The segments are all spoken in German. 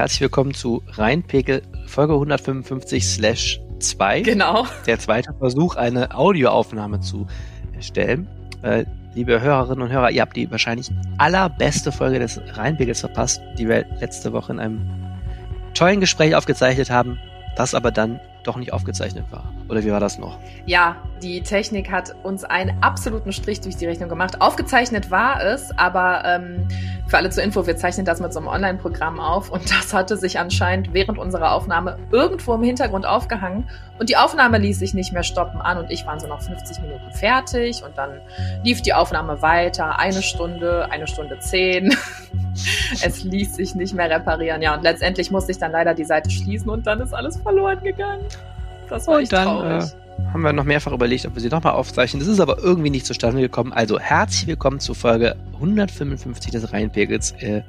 herzlich willkommen zu Rheinpegel Folge 155 slash 2. Genau. Der zweite Versuch, eine Audioaufnahme zu erstellen. Äh, liebe Hörerinnen und Hörer, ihr habt die wahrscheinlich allerbeste Folge des Rheinpegels verpasst, die wir letzte Woche in einem tollen Gespräch aufgezeichnet haben, das aber dann doch nicht aufgezeichnet war. Oder wie war das noch? Ja, die Technik hat uns einen absoluten Strich durch die Rechnung gemacht. Aufgezeichnet war es, aber ähm, für alle zur Info, wir zeichnen das mit so einem Online-Programm auf und das hatte sich anscheinend während unserer Aufnahme irgendwo im Hintergrund aufgehangen und die Aufnahme ließ sich nicht mehr stoppen an und ich waren so noch 50 Minuten fertig und dann lief die Aufnahme weiter, eine Stunde, eine Stunde zehn. es ließ sich nicht mehr reparieren, ja und letztendlich musste ich dann leider die Seite schließen und dann ist alles verloren gegangen. Das war und dann, traurig. Äh, haben wir noch mehrfach überlegt, ob wir sie nochmal aufzeichnen. Das ist aber irgendwie nicht zustande gekommen. Also herzlich willkommen zu Folge 155 des Rheinpegels, äh,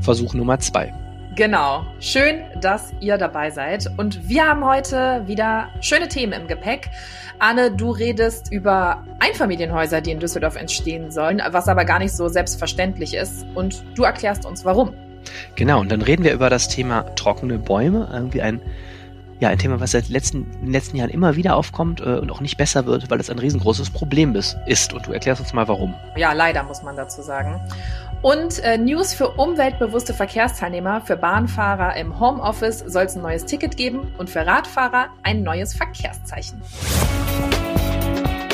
Versuch Nummer 2. Genau. Schön, dass ihr dabei seid. Und wir haben heute wieder schöne Themen im Gepäck. Anne, du redest über Einfamilienhäuser, die in Düsseldorf entstehen sollen, was aber gar nicht so selbstverständlich ist. Und du erklärst uns, warum. Genau, und dann reden wir über das Thema trockene Bäume. Irgendwie ein ja, ein Thema, was seit letzten, in den letzten Jahren immer wieder aufkommt äh, und auch nicht besser wird, weil es ein riesengroßes Problem ist. ist. Und du erklärst uns mal warum. Ja, leider muss man dazu sagen. Und äh, News für umweltbewusste Verkehrsteilnehmer, für Bahnfahrer im Homeoffice soll es ein neues Ticket geben und für Radfahrer ein neues Verkehrszeichen.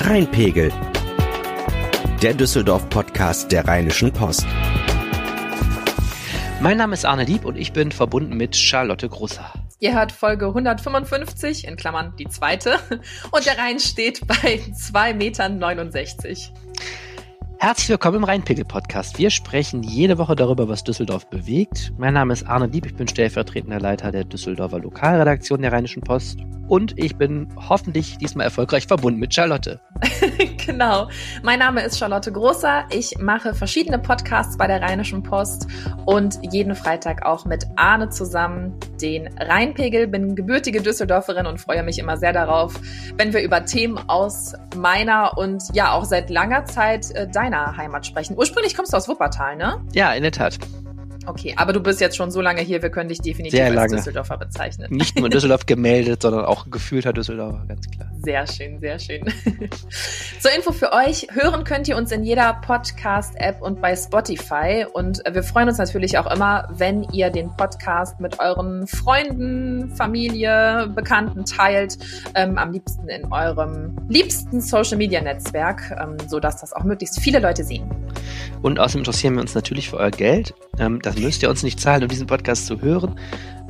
Rheinpegel. Der Düsseldorf-Podcast der Rheinischen Post. Mein Name ist Arne Lieb und ich bin verbunden mit Charlotte Grosser. Ihr hört Folge 155, in Klammern die zweite, und der Rhein steht bei 2,69 Metern. Herzlich willkommen im Rheinpegel-Podcast. Wir sprechen jede Woche darüber, was Düsseldorf bewegt. Mein Name ist Arne Dieb, ich bin stellvertretender Leiter der Düsseldorfer Lokalredaktion der Rheinischen Post und ich bin hoffentlich diesmal erfolgreich verbunden mit Charlotte. genau. Mein Name ist Charlotte Großer. Ich mache verschiedene Podcasts bei der Rheinischen Post und jeden Freitag auch mit Arne zusammen den Rheinpegel. Bin gebürtige Düsseldorferin und freue mich immer sehr darauf, wenn wir über Themen aus meiner und ja auch seit langer Zeit äh, Heimat sprechen. Ursprünglich kommst du aus Wuppertal, ne? Ja, in der Tat. Okay, aber du bist jetzt schon so lange hier, wir können dich definitiv Sehr als. Düsseldorfer bezeichnen. Nicht nur in Düsseldorf gemeldet, sondern auch gefühlter Düsseldorfer, ganz klar. Sehr schön, sehr schön. Zur Info für euch, hören könnt ihr uns in jeder Podcast-App und bei Spotify. Und wir freuen uns natürlich auch immer, wenn ihr den Podcast mit euren Freunden, Familie, Bekannten teilt. Ähm, am liebsten in eurem liebsten Social-Media-Netzwerk, ähm, sodass das auch möglichst viele Leute sehen. Und außerdem interessieren wir uns natürlich für euer Geld. Ähm, das müsst ihr uns nicht zahlen, um diesen Podcast zu hören,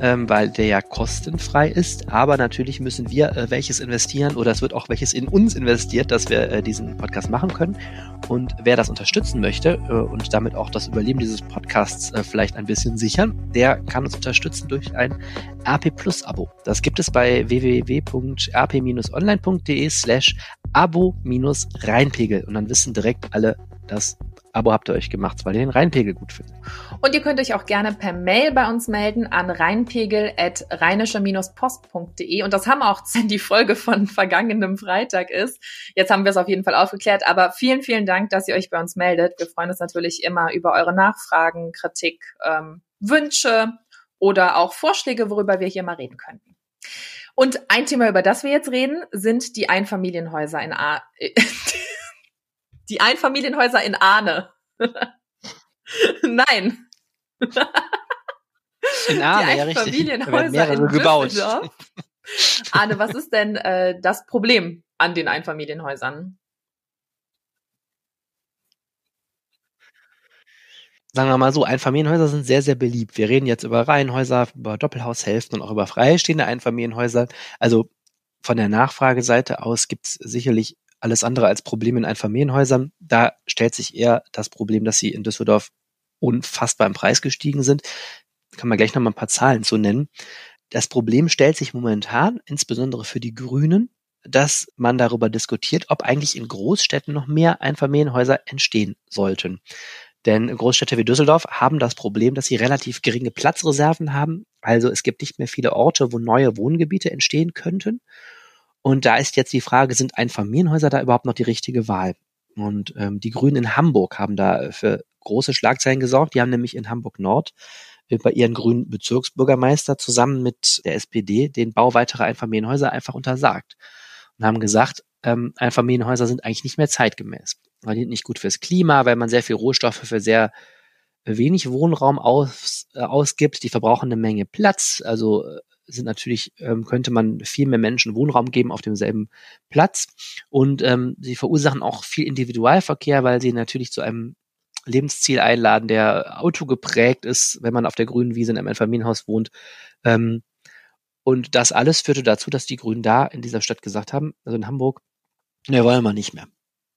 ähm, weil der ja kostenfrei ist. Aber natürlich müssen wir äh, welches investieren oder es wird auch welches in uns investiert, dass wir äh, diesen Podcast machen können. Und wer das unterstützen möchte äh, und damit auch das Überleben dieses Podcasts äh, vielleicht ein bisschen sichern, der kann uns unterstützen durch ein RP Plus Abo. Das gibt es bei www.rp-online.de slash abo-reinpegel und dann wissen direkt alle, das Abo habt ihr euch gemacht, weil ihr den Rheinpegel gut findet. Und ihr könnt euch auch gerne per Mail bei uns melden an rheinpegel.rheinische-post.de. Und das haben auch die Folge von vergangenem Freitag ist. Jetzt haben wir es auf jeden Fall aufgeklärt. Aber vielen, vielen Dank, dass ihr euch bei uns meldet. Wir freuen uns natürlich immer über eure Nachfragen, Kritik, ähm, Wünsche oder auch Vorschläge, worüber wir hier mal reden könnten. Und ein Thema, über das wir jetzt reden, sind die Einfamilienhäuser in A die Einfamilienhäuser in Ahne. Nein. In Ahne, die ja richtig. Einfamilienhäuser mehrere in gebaut. Ahne, was ist denn äh, das Problem an den Einfamilienhäusern? Sagen wir mal so, Einfamilienhäuser sind sehr, sehr beliebt. Wir reden jetzt über Reihenhäuser, über Doppelhaushälften und auch über freistehende Einfamilienhäuser. Also von der Nachfrageseite aus gibt es sicherlich alles andere als Probleme in Einfamilienhäusern. Da stellt sich eher das Problem, dass sie in Düsseldorf unfassbar im Preis gestiegen sind. Kann man gleich noch mal ein paar Zahlen zu nennen. Das Problem stellt sich momentan, insbesondere für die Grünen, dass man darüber diskutiert, ob eigentlich in Großstädten noch mehr Einfamilienhäuser entstehen sollten. Denn Großstädte wie Düsseldorf haben das Problem, dass sie relativ geringe Platzreserven haben. Also es gibt nicht mehr viele Orte, wo neue Wohngebiete entstehen könnten. Und da ist jetzt die Frage, sind Einfamilienhäuser da überhaupt noch die richtige Wahl? Und ähm, die Grünen in Hamburg haben da für große Schlagzeilen gesorgt. Die haben nämlich in Hamburg Nord äh, bei ihren grünen Bezirksbürgermeister zusammen mit der SPD den Bau weiterer Einfamilienhäuser einfach untersagt und haben gesagt, ähm, Einfamilienhäuser sind eigentlich nicht mehr zeitgemäß. Weil die sind nicht gut fürs Klima, weil man sehr viel Rohstoffe für sehr wenig Wohnraum aus, äh, ausgibt. Die verbrauchen eine Menge Platz. Also äh, sind natürlich, ähm, könnte man viel mehr Menschen Wohnraum geben auf demselben Platz. Und ähm, sie verursachen auch viel Individualverkehr, weil sie natürlich zu einem Lebensziel einladen, der autogeprägt ist, wenn man auf der grünen Wiese in einem Familienhaus wohnt. Ähm, und das alles führte dazu, dass die Grünen da in dieser Stadt gesagt haben, also in Hamburg, ne, wollen wir nicht mehr.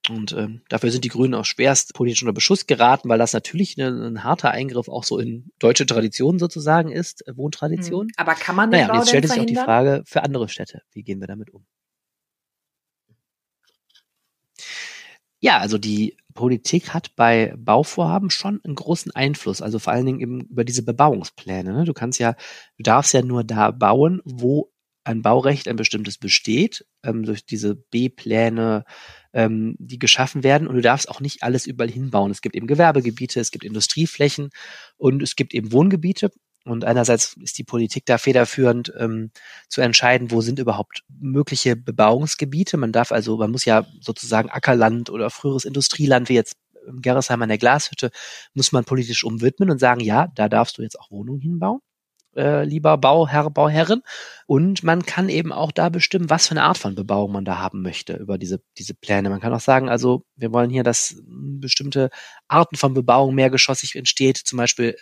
Und ähm, dafür sind die Grünen auch schwerst politisch unter Beschuss geraten, weil das natürlich ein, ein harter Eingriff auch so in deutsche Tradition sozusagen ist, äh, Wohntradition. Hm. Aber kann man den naja, Bau jetzt stellt sich auch die? Frage für andere Städte, wie gehen wir damit um? Ja, also die Politik hat bei Bauvorhaben schon einen großen Einfluss, also vor allen Dingen eben über diese Bebauungspläne. Ne? Du kannst ja, du darfst ja nur da bauen, wo ein Baurecht, ein bestimmtes besteht, ähm, durch diese B-Pläne, ähm, die geschaffen werden. Und du darfst auch nicht alles überall hinbauen. Es gibt eben Gewerbegebiete, es gibt Industrieflächen und es gibt eben Wohngebiete. Und einerseits ist die Politik da federführend ähm, zu entscheiden, wo sind überhaupt mögliche Bebauungsgebiete. Man darf also, man muss ja sozusagen Ackerland oder früheres Industrieland wie jetzt im Gerresheim an der Glashütte, muss man politisch umwidmen und sagen, ja, da darfst du jetzt auch Wohnungen hinbauen äh, lieber Bauherr, Bauherrin. Und man kann eben auch da bestimmen, was für eine Art von Bebauung man da haben möchte über diese, diese Pläne. Man kann auch sagen, also wir wollen hier, dass bestimmte Arten von Bebauung mehrgeschossig entsteht. Zum Beispiel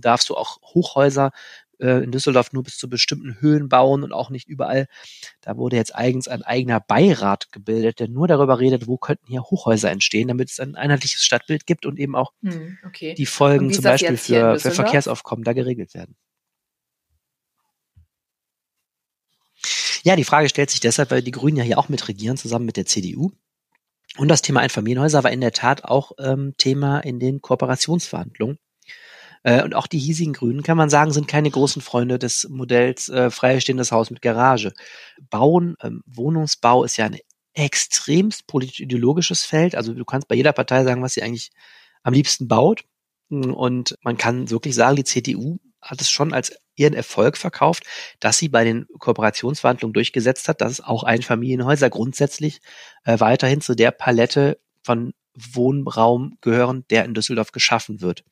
darfst du auch Hochhäuser äh, in Düsseldorf nur bis zu bestimmten Höhen bauen und auch nicht überall. Da wurde jetzt eigens ein eigener Beirat gebildet, der nur darüber redet, wo könnten hier Hochhäuser entstehen, damit es ein einheitliches Stadtbild gibt und eben auch Hm, okay. die Folgen zum Beispiel für, für? Verkehrsaufkommen da geregelt werden. Ja, die Frage stellt sich deshalb, weil die Grünen ja hier auch mitregieren, zusammen mit der CDU. Und das Thema Einfamilienhäuser war in der Tat auch ähm, Thema in den Kooperationsverhandlungen. Äh, und auch die hiesigen Grünen, kann man sagen, sind keine großen Freunde des Modells äh, freistehendes Haus mit Garage. Bauen, ähm, Wohnungsbau ist ja ein extremst politisch-ideologisches Feld. Also du kannst bei jeder Partei sagen, was sie eigentlich am liebsten baut. Und man kann wirklich sagen, die CDU hat es schon als ihren Erfolg verkauft, dass sie bei den Kooperationsverhandlungen durchgesetzt hat, dass auch Einfamilienhäuser grundsätzlich äh, weiterhin zu der Palette von Wohnraum gehören, der in Düsseldorf geschaffen wird.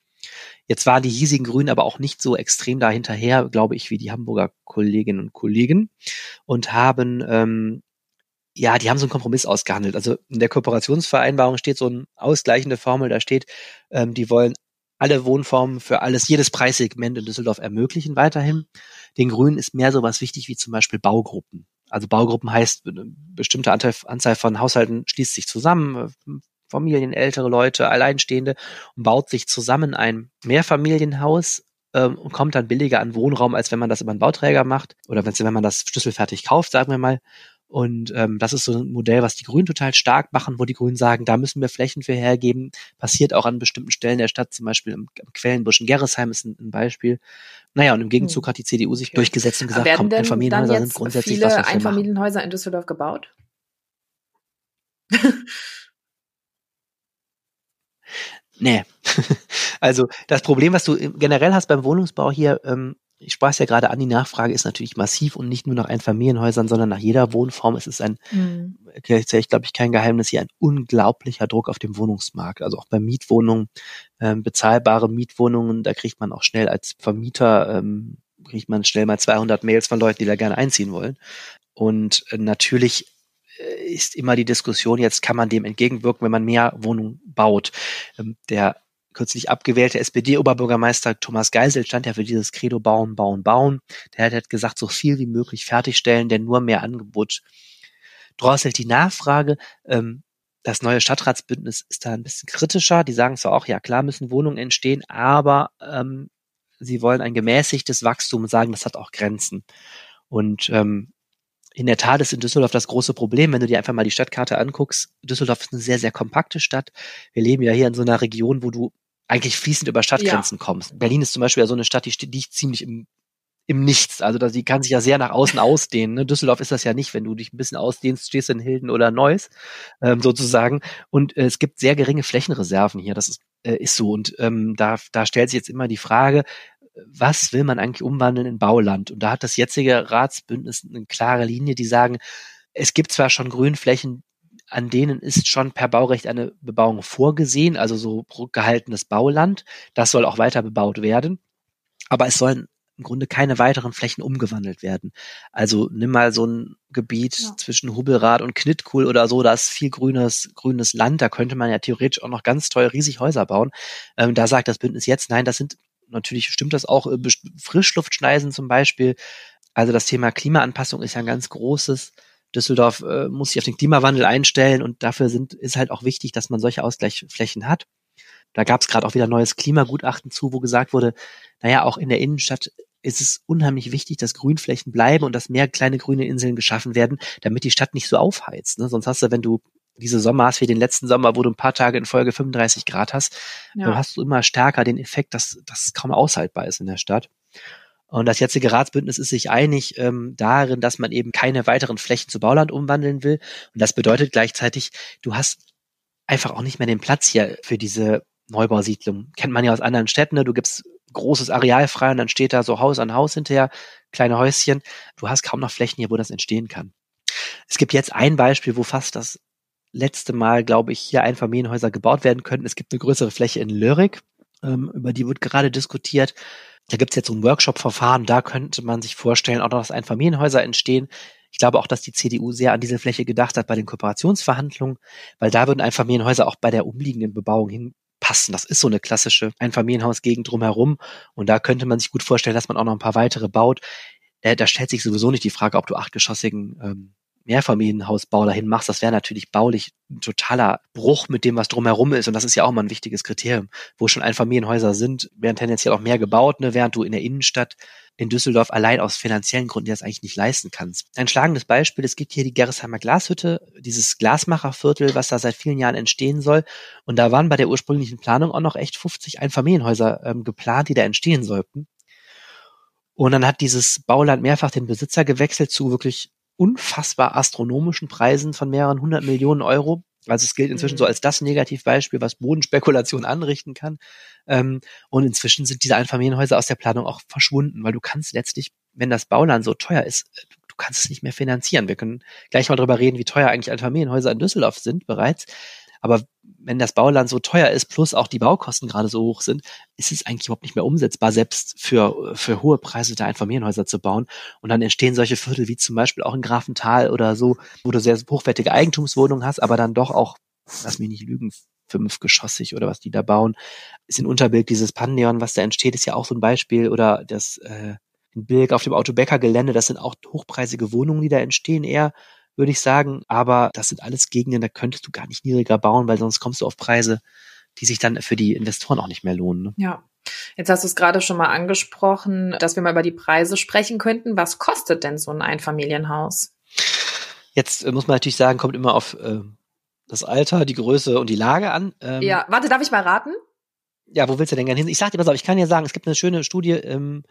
Jetzt waren die hiesigen Grünen aber auch nicht so extrem dahinterher, glaube ich, wie die Hamburger Kolleginnen und Kollegen und haben ähm, ja, die haben so einen Kompromiss ausgehandelt. Also in der Kooperationsvereinbarung steht so eine ausgleichende Formel, da steht, ähm, die wollen alle Wohnformen für alles, jedes Preissegment in Düsseldorf ermöglichen weiterhin. Den Grünen ist mehr sowas wichtig wie zum Beispiel Baugruppen. Also Baugruppen heißt, eine bestimmte Anteil, Anzahl von Haushalten schließt sich zusammen, Familien, ältere Leute, Alleinstehende und baut sich zusammen ein Mehrfamilienhaus ähm, und kommt dann billiger an Wohnraum, als wenn man das über einen Bauträger macht oder wenn man das schlüsselfertig kauft, sagen wir mal. Und ähm, das ist so ein Modell, was die Grünen total stark machen, wo die Grünen sagen, da müssen wir Flächen für hergeben. Passiert auch an bestimmten Stellen der Stadt, zum Beispiel im, im Quellenbusch in Gerresheim ist ein, ein Beispiel. Naja, und im Gegenzug Hm. hat die CDU sich Okay. durchgesetzt und gesagt, komm, Einfamilienhäuser sind grundsätzlich viele was, was machen. Einfamilienhäuser in Düsseldorf gebaut? Nee. also das Problem, was du generell hast beim Wohnungsbau hier, ähm, ich sprach es ja gerade an, die Nachfrage ist natürlich massiv und nicht nur nach Einfamilienhäusern, sondern nach jeder Wohnform. Es ist ein, Hm. erzähle ich glaube ich kein Geheimnis, hier ein unglaublicher Druck auf dem Wohnungsmarkt. Also auch bei Mietwohnungen, ähm, bezahlbare Mietwohnungen, da kriegt man auch schnell als Vermieter, ähm, kriegt man schnell mal 200 Mails von Leuten, die da gerne einziehen wollen. Und äh, natürlich äh, ist immer die Diskussion, jetzt kann man dem entgegenwirken, wenn man mehr Wohnungen baut. Ähm, der kürzlich abgewählte SPD-Oberbürgermeister Thomas Geisel stand ja für dieses Credo bauen, bauen, bauen. Der hat gesagt, so viel wie möglich fertigstellen, denn nur mehr Angebot drosselt die Nachfrage. Ähm, das neue Stadtratsbündnis ist da ein bisschen kritischer. Die sagen zwar auch, ja klar müssen Wohnungen entstehen, aber ähm, sie wollen ein gemäßigtes Wachstum und sagen, das hat auch Grenzen. Und ähm, in der Tat ist in Düsseldorf das große Problem, wenn du dir einfach mal die Stadtkarte anguckst. Düsseldorf ist eine sehr, sehr kompakte Stadt. Wir leben ja hier in so einer Region, wo du eigentlich fließend über Stadtgrenzen kommst. Berlin ist zum Beispiel ja so eine Stadt, die, steht- die ziemlich im im Nichts. Also die kann sich ja sehr nach außen ausdehnen. Ne? Düsseldorf ist das ja nicht, wenn du dich ein bisschen ausdehnst, stehst in Hilden oder Neuss ähm, sozusagen. Und äh, es gibt sehr geringe Flächenreserven hier. Das ist, äh, ist so. Und ähm, da, da stellt sich jetzt immer die Frage, was will man eigentlich umwandeln in Bauland? Und da hat das jetzige Ratsbündnis eine klare Linie, die sagen, es gibt zwar schon Grünflächen, an denen ist schon per Baurecht eine Bebauung vorgesehen, also so gehaltenes Bauland. Das soll auch weiter bebaut werden. Aber es sollen im Grunde keine weiteren Flächen umgewandelt werden. Also nimm mal so ein Gebiet ja. zwischen Hubelrad und Knittkuhl oder so, da ist viel grünes, grünes Land, da könnte man ja theoretisch auch noch ganz teuer riesig Häuser bauen. Ähm, da sagt das Bündnis jetzt, nein, das sind, natürlich stimmt das auch, äh, Frischluftschneisen zum Beispiel. Also das Thema Klimaanpassung ist ja ein ganz großes. Düsseldorf äh, muss sich auf den Klimawandel einstellen und dafür sind, ist halt auch wichtig, dass man solche Ausgleichsflächen hat. Da gab es gerade auch wieder neues Klimagutachten zu, wo gesagt wurde, naja, auch in der Innenstadt ist es unheimlich wichtig, dass Grünflächen bleiben und dass mehr kleine grüne Inseln geschaffen werden, damit die Stadt nicht so aufheizt. Ne? Sonst hast du, wenn du diese Sommer hast wie den letzten Sommer, wo du ein paar Tage in Folge 35 Grad hast, ja. dann hast du immer stärker den Effekt, dass das kaum aushaltbar ist in der Stadt. Und das jetzige Ratsbündnis ist sich einig ähm, darin, dass man eben keine weiteren Flächen zu Bauland umwandeln will. Und das bedeutet gleichzeitig, du hast einfach auch nicht mehr den Platz hier für diese Neubausiedlung. Kennt man ja aus anderen Städten. Ne? Du gibst großes Areal frei und dann steht da so Haus an Haus hinterher, kleine Häuschen. Du hast kaum noch Flächen hier, wo das entstehen kann. Es gibt jetzt ein Beispiel, wo fast das letzte Mal, glaube ich, hier Einfamilienhäuser gebaut werden könnten. Es gibt eine größere Fläche in Lyrik, ähm, über die wird gerade diskutiert. Da gibt es jetzt so ein Workshop-Verfahren, da könnte man sich vorstellen, auch noch, dass Einfamilienhäuser entstehen. Ich glaube auch, dass die CDU sehr an diese Fläche gedacht hat bei den Kooperationsverhandlungen, weil da würden Einfamilienhäuser auch bei der umliegenden Bebauung hinpassen. Das ist so eine klassische Einfamilienhausgegend drumherum. Und da könnte man sich gut vorstellen, dass man auch noch ein paar weitere baut. Äh, da stellt sich sowieso nicht die Frage, ob du achtgeschossigen ähm, Mehrfamilienhausbau dahin machst, das wäre natürlich baulich ein totaler Bruch mit dem, was drumherum ist. Und das ist ja auch mal ein wichtiges Kriterium. Wo schon Einfamilienhäuser sind, werden tendenziell auch mehr gebaut, ne? während du in der Innenstadt in Düsseldorf allein aus finanziellen Gründen das eigentlich nicht leisten kannst. Ein schlagendes Beispiel, es gibt hier die Gerresheimer Glashütte, dieses Glasmacherviertel, was da seit vielen Jahren entstehen soll. Und da waren bei der ursprünglichen Planung auch noch echt 50 Einfamilienhäuser ähm, geplant, die da entstehen sollten. Und dann hat dieses Bauland mehrfach den Besitzer gewechselt zu wirklich unfassbar astronomischen Preisen von mehreren hundert Millionen Euro. Also es gilt inzwischen mhm. so als das Negativbeispiel, was Bodenspekulation anrichten kann. Ähm, und inzwischen sind diese Einfamilienhäuser aus der Planung auch verschwunden, weil du kannst letztlich, wenn das Bauland so teuer ist, du kannst es nicht mehr finanzieren. Wir können gleich mal drüber reden, wie teuer eigentlich Einfamilienhäuser in Düsseldorf sind bereits. Aber wenn das Bauland so teuer ist, plus auch die Baukosten gerade so hoch sind, ist es eigentlich überhaupt nicht mehr umsetzbar, selbst für, für hohe Preise da Einfamilienhäuser zu bauen. Und dann entstehen solche Viertel wie zum Beispiel auch in Grafenthal oder so, wo du sehr hochwertige Eigentumswohnungen hast, aber dann doch auch, lass mich nicht lügen, fünfgeschossig oder was die da bauen. Ist in Unterbild dieses Pantheon, was da entsteht, ist ja auch so ein Beispiel. Oder das äh, in Bilk auf dem Autobäcker-Gelände, das sind auch hochpreisige Wohnungen, die da entstehen, eher würde ich sagen. Aber das sind alles Gegenden, da könntest du gar nicht niedriger bauen, weil sonst kommst du auf Preise, die sich dann für die Investoren auch nicht mehr lohnen. Ne? Ja. Jetzt hast du es gerade schon mal angesprochen, dass wir mal über die Preise sprechen könnten. Was kostet denn so ein Einfamilienhaus? Jetzt äh, muss man natürlich sagen, kommt immer auf äh, das Alter, die Größe und die Lage an. Ähm, ja, warte, darf ich mal raten? Ja, wo willst du denn gerne hin? Ich sag dir was auf, ich kann dir sagen, es gibt eine schöne Studie ähm,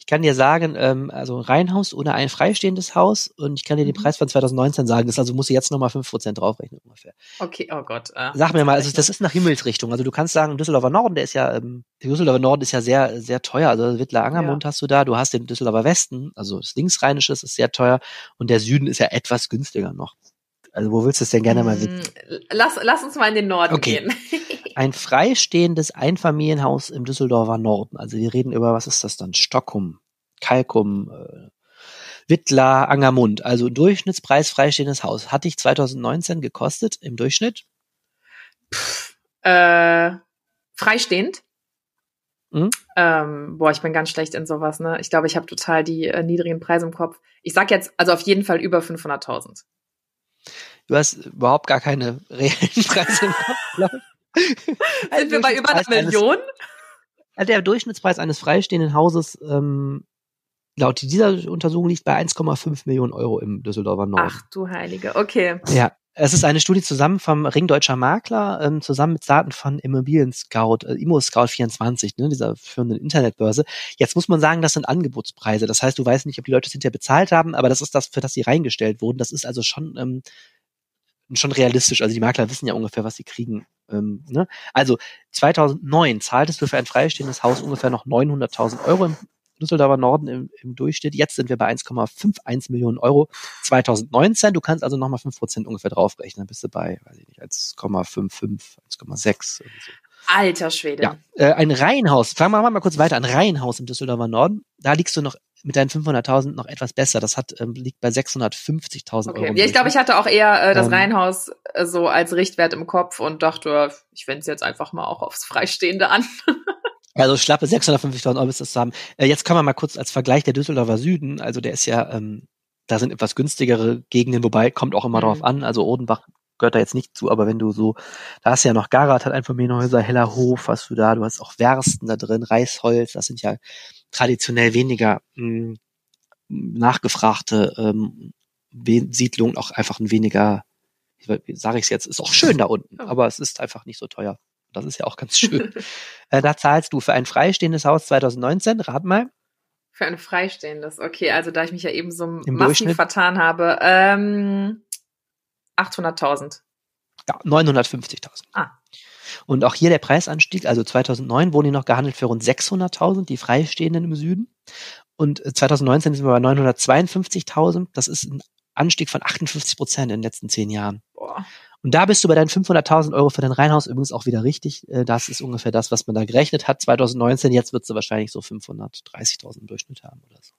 ich kann dir sagen, ähm, also ein Reihenhaus oder ein freistehendes Haus und ich kann dir den mhm. Preis von 2019 sagen. Das also muss ich jetzt nochmal 5% draufrechnen ungefähr. Okay, oh Gott. Äh, Sag mir mal, also das ist nach Himmelsrichtung. Also du kannst sagen, Düsseldorfer Norden, der ist ja, ähm, Düsseldorfer Norden ist ja sehr, sehr teuer. Also Wittler Angermund ja. hast du da, du hast den Düsseldorfer Westen, also das Linksrheinische ist sehr teuer und der Süden ist ja etwas günstiger noch. Also wo willst du es denn gerne mal mm, wissen? Lass, lass uns mal in den Norden okay. gehen. Ein freistehendes Einfamilienhaus im Düsseldorfer Norden. Also wir reden über, was ist das dann? Stockholm, Kalkum, äh, Wittler, Angermund. Also Durchschnittspreis freistehendes Haus. Hatte ich 2019 gekostet im Durchschnitt? Pff, äh, freistehend? Hm? Ähm, boah, ich bin ganz schlecht in sowas, ne? Ich glaube, ich habe total die äh, niedrigen Preise im Kopf. Ich sag jetzt, also auf jeden Fall über 500.000. Du hast überhaupt gar keine reellen Preise im Kopf, glaube ich. Sind wir bei über einer Million? Eines, der Durchschnittspreis eines freistehenden Hauses ähm, laut dieser Untersuchung liegt bei 1,5 Millionen Euro im Düsseldorfer Norden. Ach du Heilige, okay. Ja, Es ist eine Studie zusammen vom Ring Deutscher Makler, ähm, zusammen mit Daten von Immobilien Scout, äh, Immo Scout 24, ne, dieser führenden Internetbörse. Jetzt muss man sagen, das sind Angebotspreise. Das heißt, du weißt nicht, ob die Leute es hinterher bezahlt haben, aber das ist das, für das sie reingestellt wurden. Das ist also schon, ähm, schon realistisch. Also die Makler wissen ja ungefähr, was sie kriegen. Ähm, ne? Also 2009 zahltest du für ein freistehendes Haus ungefähr noch 900.000 Euro im Düsseldorfer Norden im, im Durchschnitt. Jetzt sind wir bei 1,51 Millionen Euro 2019. Du kannst also nochmal 5% ungefähr draufrechnen. Dann bist du bei, weiß ich nicht, 1,55, 1,6 so. Alter Schwede. Ja, äh, ein Reihenhaus. Fangen wir mal kurz weiter. Ein Reihenhaus im Düsseldorfer Norden. Da liegst du noch mit deinen 500.000 noch etwas besser. Das hat ähm, liegt bei 650.000 okay. Euro. Ja, ich glaube, ich hatte auch eher äh, das Ähm, Reihenhaus äh, so als Richtwert im Kopf und dachte, ich wende es jetzt einfach mal auch aufs Freistehende an. Also schlappe 650.000 Euro ist das zusammen. Äh, jetzt kommen wir mal kurz als Vergleich der Düsseldorfer Süden. Also der ist ja, ähm, da sind etwas günstigere Gegenden, wobei kommt auch immer Mhm. drauf an. Also Odenbach gehört da jetzt nicht zu, aber wenn du so, da hast du ja noch Garat, hat Einfamilienhäuser, Hellerhof, hast du da, du hast auch Wersten da drin, Reisholz, das sind ja traditionell weniger mh, nachgefragte ähm, Siedlungen, auch einfach ein weniger, wie sage ich es jetzt, ist auch schön da unten, aber es ist einfach nicht so teuer. Das ist ja auch ganz schön. Äh, da zahlst du für ein freistehendes Haus 2019, rat mal, Für ein Freistehendes. Okay, also da ich mich ja eben so Im massiv vertan habe, ähm, 800.000. ja, 950.000. Ah. Und auch hier der Preisanstieg, also 2009 wurden die noch gehandelt für rund 600.000, die Freistehenden im Süden. Und äh, 2019 sind wir bei 952.000. Das ist ein Anstieg von 58 Prozent in den letzten zehn Jahren. Boah. Und da bist du bei deinen 500.000 Euro für dein Reihenhaus übrigens auch wieder richtig. Äh, Das ist ungefähr das, was man da gerechnet hat 2019. Jetzt wird sie wahrscheinlich so 530.000 im Durchschnitt haben oder so.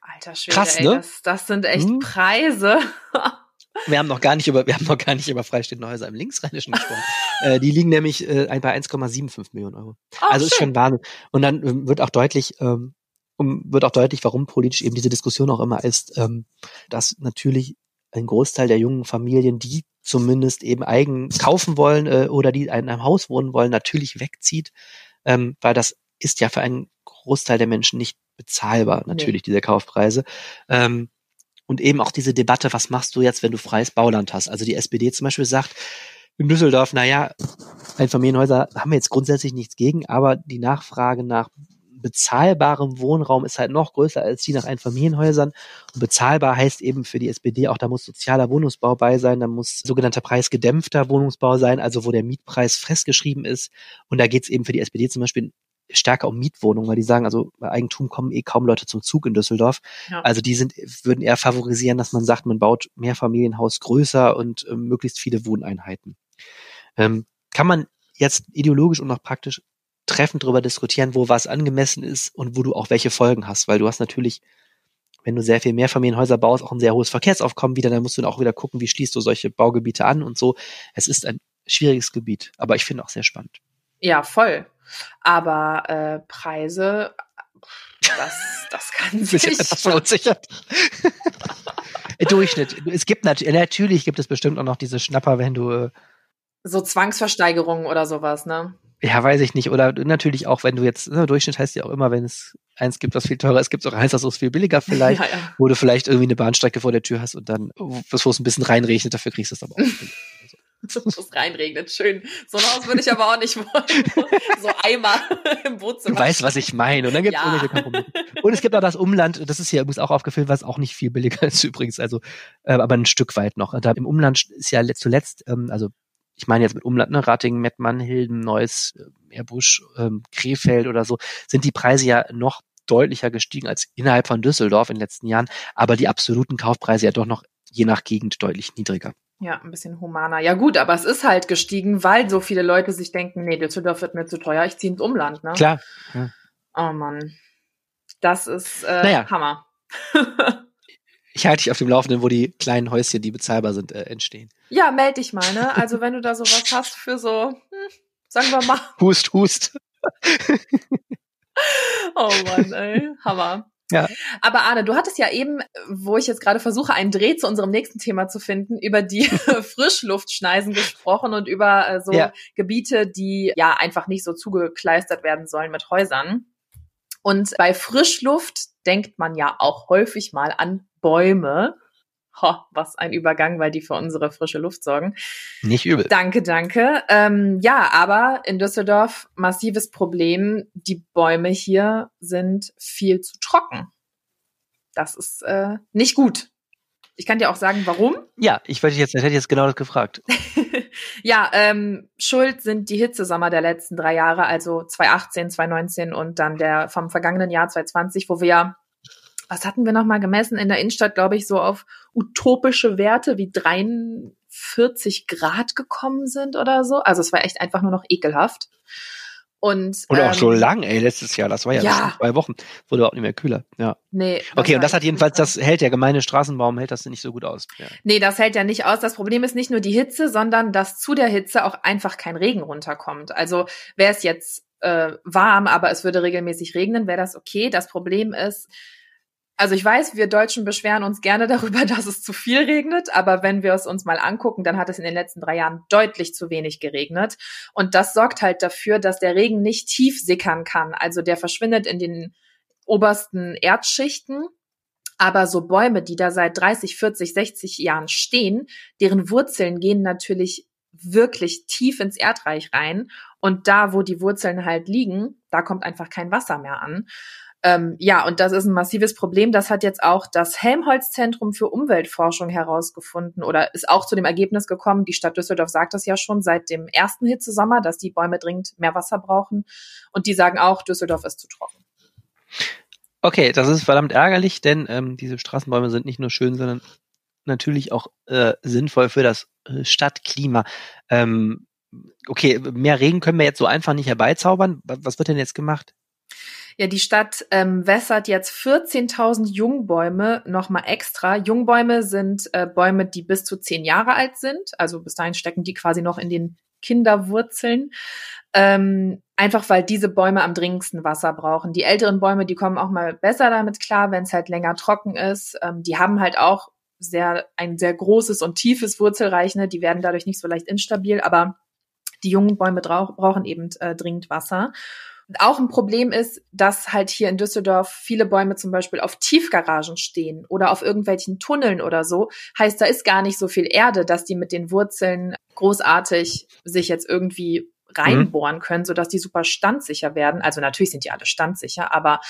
Alter Schwede, Krass, ey, ne? das, das sind echt Hm? Preise. Wir haben noch gar nicht über, wir haben noch gar nicht über freistehende Häuser im Linksrheinischen gesprochen. äh, die liegen nämlich äh, bei 1,75 Millionen Euro. Oh, also ist schön. schon Wahnsinn. Und dann ähm, wird auch deutlich, ähm, um, wird auch deutlich, warum politisch eben diese Diskussion auch immer ist, ähm, dass natürlich ein Großteil der jungen Familien, die zumindest eben eigen kaufen wollen äh, oder die in einem Haus wohnen wollen, natürlich wegzieht, ähm, weil das ist ja für einen Großteil der Menschen nicht bezahlbar, natürlich, diese Kaufpreise. Ähm, und eben auch diese Debatte, was machst du jetzt, wenn du freies Bauland hast? Also die SPD zum Beispiel sagt in Düsseldorf, naja, Einfamilienhäuser haben wir jetzt grundsätzlich nichts gegen, aber die Nachfrage nach bezahlbarem Wohnraum ist halt noch größer als die nach Einfamilienhäusern. Und bezahlbar heißt eben für die SPD auch, da muss sozialer Wohnungsbau bei sein, da muss sogenannter preisgedämpfter Wohnungsbau sein, also wo der Mietpreis festgeschrieben ist. Und da geht es eben für die SPD zum Beispiel stärker um Mietwohnungen, weil die sagen, also bei Eigentum kommen eh kaum Leute zum Zug in Düsseldorf. Ja. Also die sind, würden eher favorisieren, dass man sagt, man baut mehr Familienhaus größer und ähm, möglichst viele Wohneinheiten. Ähm, kann man jetzt ideologisch und auch praktisch treffend darüber diskutieren, wo was angemessen ist und wo du auch welche Folgen hast, weil du hast natürlich, wenn du sehr viel Mehrfamilienhäuser baust, auch ein sehr hohes Verkehrsaufkommen wieder, dann musst du dann auch wieder gucken, wie schließt du solche Baugebiete an und so. Es ist ein schwieriges Gebiet, aber ich finde auch sehr spannend. Ja, voll. Aber äh, Preise, das, das kann sich. jetzt etwas verunsichert. Durchschnitt. Es gibt natürlich, natürlich gibt es bestimmt auch noch diese Schnapper, wenn du, äh, So Zwangsversteigerungen oder sowas, ne? ja, weiß ich nicht, oder natürlich auch, wenn du jetzt, ne, Durchschnitt heißt ja auch immer, wenn es eins gibt, was viel teurer ist, gibt es auch eins, das ist viel billiger vielleicht, Ja, ja. wo du vielleicht irgendwie eine Bahnstrecke vor der Tür hast und dann, bevor es ein bisschen reinregnet, dafür kriegst du es aber auch. Wo es reinregnet. Schön. So ein Haus würde ich aber auch nicht wollen. So Eimer im Du Wohnzimmer. weißt, was ich meine. Und dann gibt es Ja. irgendwelche Kompromisse. Und es gibt auch das Umland, das ist hier übrigens auch aufgefüllt, was auch nicht viel billiger ist übrigens, also äh, aber ein Stück weit noch. Da Im Umland ist ja let- zuletzt, ähm, also ich meine jetzt mit Umland, ne, Ratingen, Mettmann, Hilden, Neuss, äh, Meerbusch, ähm, Krefeld oder so, sind die Preise ja noch deutlicher gestiegen als innerhalb von Düsseldorf in den letzten Jahren, aber die absoluten Kaufpreise ja doch noch je nach Gegend deutlich niedriger. Ja, ein bisschen humaner. Ja gut, aber es ist halt gestiegen, weil so viele Leute sich denken, nee, Düsseldorf wird mir zu teuer, ich ziehe ins Umland, ne? Klar. Oh Mann. Das ist äh, Naja. Hammer. Ich halte dich auf dem Laufenden, wo die kleinen Häuschen, die bezahlbar sind, äh, entstehen. ja, meld dich mal, ne? Also wenn du da sowas hast für so, hm, sagen wir mal, Hust, hust. oh Mann, ey, Hammer. Ja. Aber Arne, du hattest ja eben, wo ich jetzt gerade versuche, einen Dreh zu unserem nächsten Thema zu finden, über die Frischluftschneisen gesprochen und über äh, so Ja. Gebiete, die ja einfach nicht so zugekleistert werden sollen mit Häusern. Und bei Frischluft denkt man ja auch häufig mal an Bäume. Ho, was ein Übergang, weil die für unsere frische Luft sorgen. Nicht übel. Danke, danke. Ähm, ja, aber in Düsseldorf massives Problem. Die Bäume hier sind viel zu trocken. Das ist äh, nicht gut. Ich kann dir auch sagen, warum. Ja, ich wollte jetzt, hätte ich jetzt genau das gefragt. ja, ähm, Schuld sind die Hitzesommer der letzten drei Jahre, also 2018, 2019 und dann der vom vergangenen Jahr 2020, wo wir was hatten wir nochmal gemessen in der Innenstadt, glaube ich, so auf utopische Werte wie 43 Grad gekommen sind oder so. Also es war echt einfach nur noch ekelhaft. Und, und auch ähm, so lang, ey, letztes Jahr, das war ja, ja. zwei Wochen, wurde auch nicht mehr kühler. Ja. Nee. Okay, und das hat jedenfalls, das hält der gemeine Straßenbaum, hält das nicht so gut aus. Ja. Nee, das hält ja nicht aus. Das Problem ist nicht nur die Hitze, sondern dass zu der Hitze auch einfach kein Regen runterkommt. Also wäre es jetzt äh, warm, aber es würde regelmäßig regnen, wäre das okay. Das Problem ist, also ich weiß, wir Deutschen beschweren uns gerne darüber, dass es zu viel regnet, aber wenn wir es uns mal angucken, dann hat es in den letzten drei Jahren deutlich zu wenig geregnet. Und das sorgt halt dafür, dass der Regen nicht tief sickern kann. Also der verschwindet in den obersten Erdschichten. Aber so Bäume, die da seit 30, 40, 60 Jahren stehen, deren Wurzeln gehen natürlich wirklich tief ins Erdreich rein. Und da, wo die Wurzeln halt liegen, da kommt einfach kein Wasser mehr an. Ähm, ja, und das ist ein massives Problem. Das hat jetzt auch das Helmholtz-Zentrum für Umweltforschung herausgefunden oder ist auch zu dem Ergebnis gekommen. Die Stadt Düsseldorf sagt das ja schon seit dem ersten Hitzesommer, dass die Bäume dringend mehr Wasser brauchen. Und die sagen auch, Düsseldorf ist zu trocken. Okay, das ist verdammt ärgerlich, denn ähm, diese Straßenbäume sind nicht nur schön, sondern natürlich auch äh, sinnvoll für das äh, Stadtklima. Ähm, okay, mehr Regen können wir jetzt so einfach nicht herbeizaubern. Was wird denn jetzt gemacht? Ja, die Stadt ähm, wässert jetzt 14.000 Jungbäume nochmal extra. Jungbäume sind äh, Bäume, die bis zu zehn Jahre alt sind. Also bis dahin stecken die quasi noch in den Kinderwurzeln. Ähm, einfach weil diese Bäume am dringendsten Wasser brauchen. Die älteren Bäume, die kommen auch mal besser damit klar, wenn es halt länger trocken ist. Ähm, die haben halt auch sehr ein sehr großes und tiefes Wurzelreich. Ne? Die werden dadurch nicht so leicht instabil, aber die jungen Bäume brauchen eben äh, dringend Wasser. Auch ein Problem ist, dass halt hier in Düsseldorf viele Bäume zum Beispiel auf Tiefgaragen stehen oder auf irgendwelchen Tunneln oder so. Heißt, da ist gar nicht so viel Erde, dass die mit den Wurzeln großartig sich jetzt irgendwie reinbohren mhm. können, sodass die super standsicher werden. Also natürlich sind die alle standsicher, aber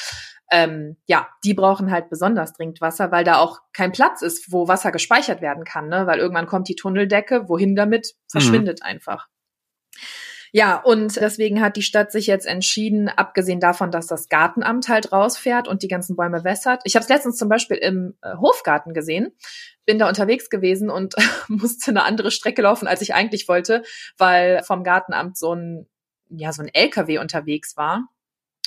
ähm, ja, die brauchen halt besonders dringend Wasser, weil da auch kein Platz ist, wo Wasser gespeichert werden kann, ne? Weil irgendwann kommt die Tunneldecke, wohin damit verschwindet mhm. einfach. Ja, und deswegen hat die Stadt sich jetzt entschieden, abgesehen davon, dass das Gartenamt halt rausfährt und die ganzen Bäume wässert. Ich habe es letztens zum Beispiel im äh, Hofgarten gesehen, bin da unterwegs gewesen und musste eine andere Strecke laufen, als ich eigentlich wollte, weil vom Gartenamt so ein ja so ein LKW unterwegs war.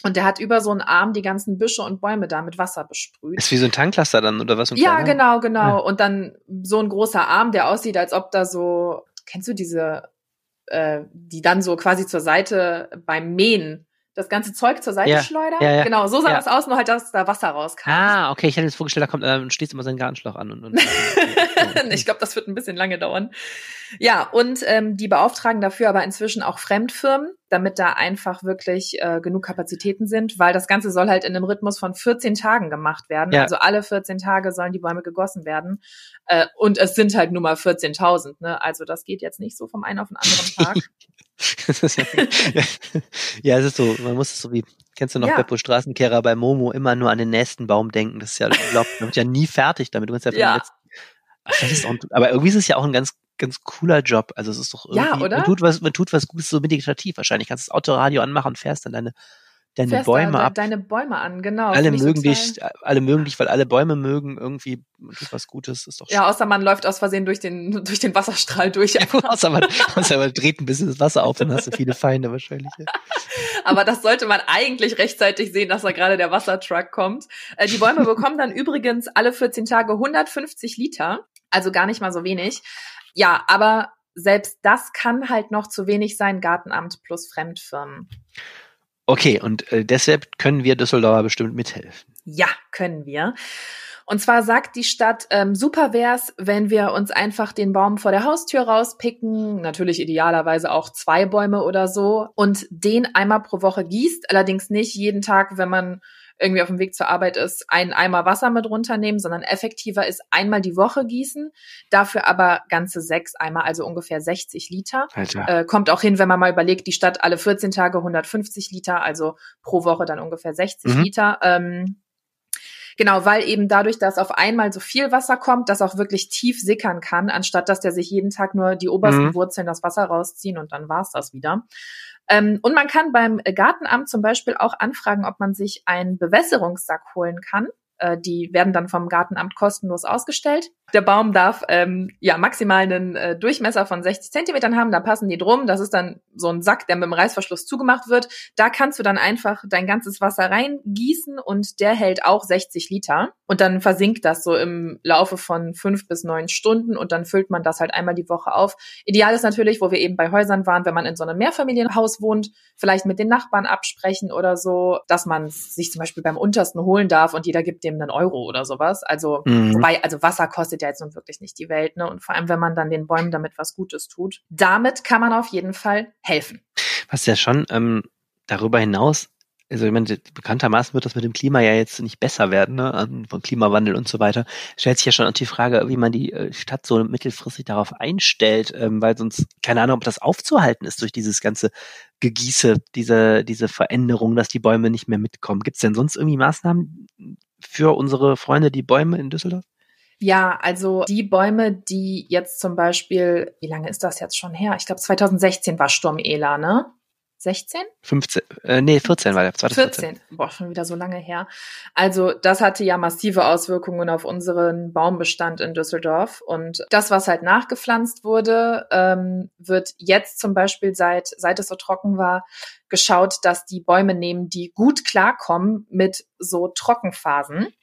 Und der hat über so einen Arm die ganzen Büsche und Bäume da mit Wasser besprüht. Ist wie so ein Tanklaster dann oder was? Ja, genau, genau. Ja. Und dann so ein großer Arm, der aussieht, als ob da so, kennst du diese äh, die dann so quasi zur Seite beim Mähen das ganze Zeug zur Seite ja, schleudern. Ja, ja, genau, so sah das aus, nur halt, dass da Wasser rauskam. Ah, okay, ich hätte jetzt vorgestellt, da kommt äh, und schließt immer seinen Gartenschlauch an. Und, und ich glaube, das wird ein bisschen lange dauern. Ja, und ähm, die beauftragen dafür aber inzwischen auch Fremdfirmen, damit da einfach wirklich äh, genug Kapazitäten sind, weil das Ganze soll halt in einem Rhythmus von 14 Tagen gemacht werden. Ja. Also alle 14 Tage sollen die Bäume gegossen werden. Äh, und es sind halt nur mal 14.000. Ne? Also das geht jetzt nicht so vom einen auf den anderen Tag. ja, es ist so, man muss es so wie, kennst du noch ja. Beppo Straßenkehrer bei Momo immer nur an den nächsten Baum denken. Das ist ja, glaub, man wird ja nie fertig damit. Du kannst ja, ja. Letzten, aber irgendwie ist es ja auch ein ganz, ganz cooler Job. Also es ist doch irgendwie, ja, oder? man tut was, man tut was Gutes, so meditativ wahrscheinlich. Kannst das Autoradio anmachen, fährst dann deine deine Fährst Bäume ab. Deine Bäume an, genau. Alle mögen dich, alle mögen dich, weil alle Bäume mögen irgendwie tut was Gutes, ist doch schön. Ja, außer man läuft aus Versehen durch den, durch den Wasserstrahl durch. Ja, außer, man, außer man dreht ein bisschen das Wasser auf, dann hast du viele Feinde wahrscheinlich. Ja. Aber das sollte man eigentlich rechtzeitig sehen, dass da gerade der Wassertruck kommt. Äh, die Bäume bekommen dann übrigens alle 14 Tage 150 Liter, also gar nicht mal so wenig. Ja, aber selbst das kann halt noch zu wenig sein, Gartenamt plus Fremdfirmen. Okay, und äh, deshalb können wir Düsseldorfer bestimmt mithelfen. Ja, können wir. Und zwar sagt die Stadt, ähm, super wär's, wenn wir uns einfach den Baum vor der Haustür rauspicken, natürlich idealerweise auch zwei Bäume oder so, und den einmal pro Woche gießt, allerdings nicht jeden Tag, wenn man irgendwie auf dem Weg zur Arbeit ist, einen Eimer Wasser mit runternehmen, sondern effektiver ist einmal die Woche gießen, dafür aber ganze sechs Eimer, also ungefähr 60 Liter. Äh, kommt auch hin, wenn man mal überlegt, die Stadt alle 14 Tage 150 Liter, also pro Woche dann ungefähr 60 mhm. Liter. Ähm, Genau, weil eben dadurch, dass auf einmal so viel Wasser kommt, das auch wirklich tief sickern kann, anstatt dass der sich jeden Tag nur die obersten mhm. Wurzeln das Wasser rausziehen und dann war's das wieder. Ähm, und man kann beim Gartenamt zum Beispiel auch anfragen, ob man sich einen Bewässerungssack holen kann. Äh, die werden dann vom Gartenamt kostenlos ausgestellt. Der Baum darf ähm, ja maximal einen äh, Durchmesser von 60 Zentimetern haben, da passen die drum. Das ist dann so ein Sack, der mit dem Reißverschluss zugemacht wird. Da kannst du dann einfach dein ganzes Wasser reingießen und der hält auch 60 Liter. Und dann versinkt das so im Laufe von fünf bis neun Stunden und dann füllt man das halt einmal die Woche auf. Ideal ist natürlich, wo wir eben bei Häusern waren, wenn man in so einem Mehrfamilienhaus wohnt, vielleicht mit den Nachbarn absprechen oder so, dass man sich zum Beispiel beim untersten holen darf und jeder gibt dem einen Euro oder sowas. Also, mhm. wobei, also Wasser kostet ja jetzt nun wirklich nicht die Welt, ne? Und vor allem, wenn man dann den Bäumen damit was Gutes tut. Damit kann man auf jeden Fall helfen. Was ja schon ähm, darüber hinaus also ich meine, bekanntermaßen wird das mit dem Klima ja jetzt nicht besser werden, ne? Von Klimawandel und so weiter. Stellt sich ja schon die Frage, wie man die äh, Stadt so mittelfristig darauf einstellt, ähm, weil sonst, keine Ahnung, ob das aufzuhalten ist durch dieses ganze Gegieße, diese, diese Veränderung, dass die Bäume nicht mehr mitkommen. Gibt es denn sonst irgendwie Maßnahmen für unsere Freunde, die Bäume in Düsseldorf? Ja, also die Bäume, die jetzt zum Beispiel, wie lange ist das jetzt schon her? Ich glaube 2016 war Sturm Ela, ne? 16? 15, äh, nee, 14 war der. 2014. 14. Boah, schon wieder so lange her. Also das hatte ja massive Auswirkungen auf unseren Baumbestand in Düsseldorf. Und das, was halt nachgepflanzt wurde, ähm, wird jetzt zum Beispiel seit, seit es so trocken war, geschaut, dass die Bäume nehmen, die gut klarkommen mit so Trockenphasen.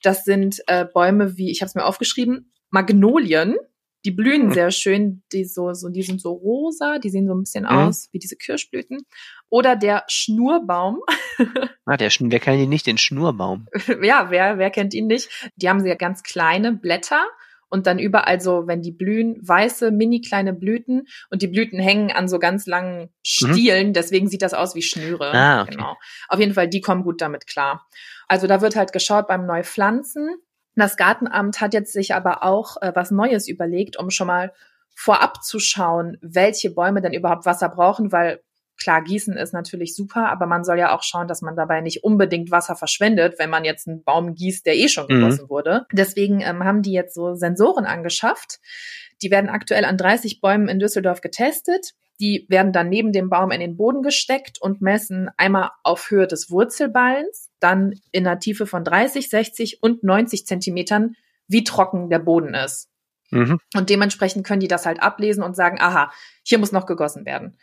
Das sind äh, Bäume wie, ich habe es mir aufgeschrieben, Magnolien die blühen hm. sehr schön, die so, so, die sind so rosa, die sehen so ein bisschen mhm. aus wie diese Kirschblüten. Oder der Schnurbaum. ah, der wer kennt ihn nicht, den Schnurbaum? ja, wer, wer kennt ihn nicht? Die haben sehr ganz kleine Blätter und dann überall so, wenn die blühen, weiße, mini kleine Blüten und die Blüten hängen an so ganz langen mhm. Stielen, mhm. deswegen sieht das aus wie Schnüre. Ah, okay. Genau. Auf jeden Fall, die kommen gut damit klar. Also da wird halt geschaut beim Neupflanzen, das Gartenamt hat jetzt sich aber auch äh, was Neues überlegt, um schon mal vorab zu schauen, welche Bäume denn überhaupt Wasser brauchen, weil klar, Gießen ist natürlich super, aber man soll ja auch schauen, dass man dabei nicht unbedingt Wasser verschwendet, wenn man jetzt einen Baum gießt, der eh schon mhm. gegossen mhm. wurde. Deswegen ähm, haben die jetzt so Sensoren angeschafft. Die werden aktuell an 30 Bäumen in Düsseldorf getestet. Die werden dann neben dem Baum in den Boden gesteckt und messen einmal auf Höhe des Wurzelballens, dann in einer Tiefe von 30, 60 und 90 Zentimetern, wie trocken der Boden ist. Mhm. Und dementsprechend können die das halt ablesen und sagen, aha, hier muss noch gegossen werden.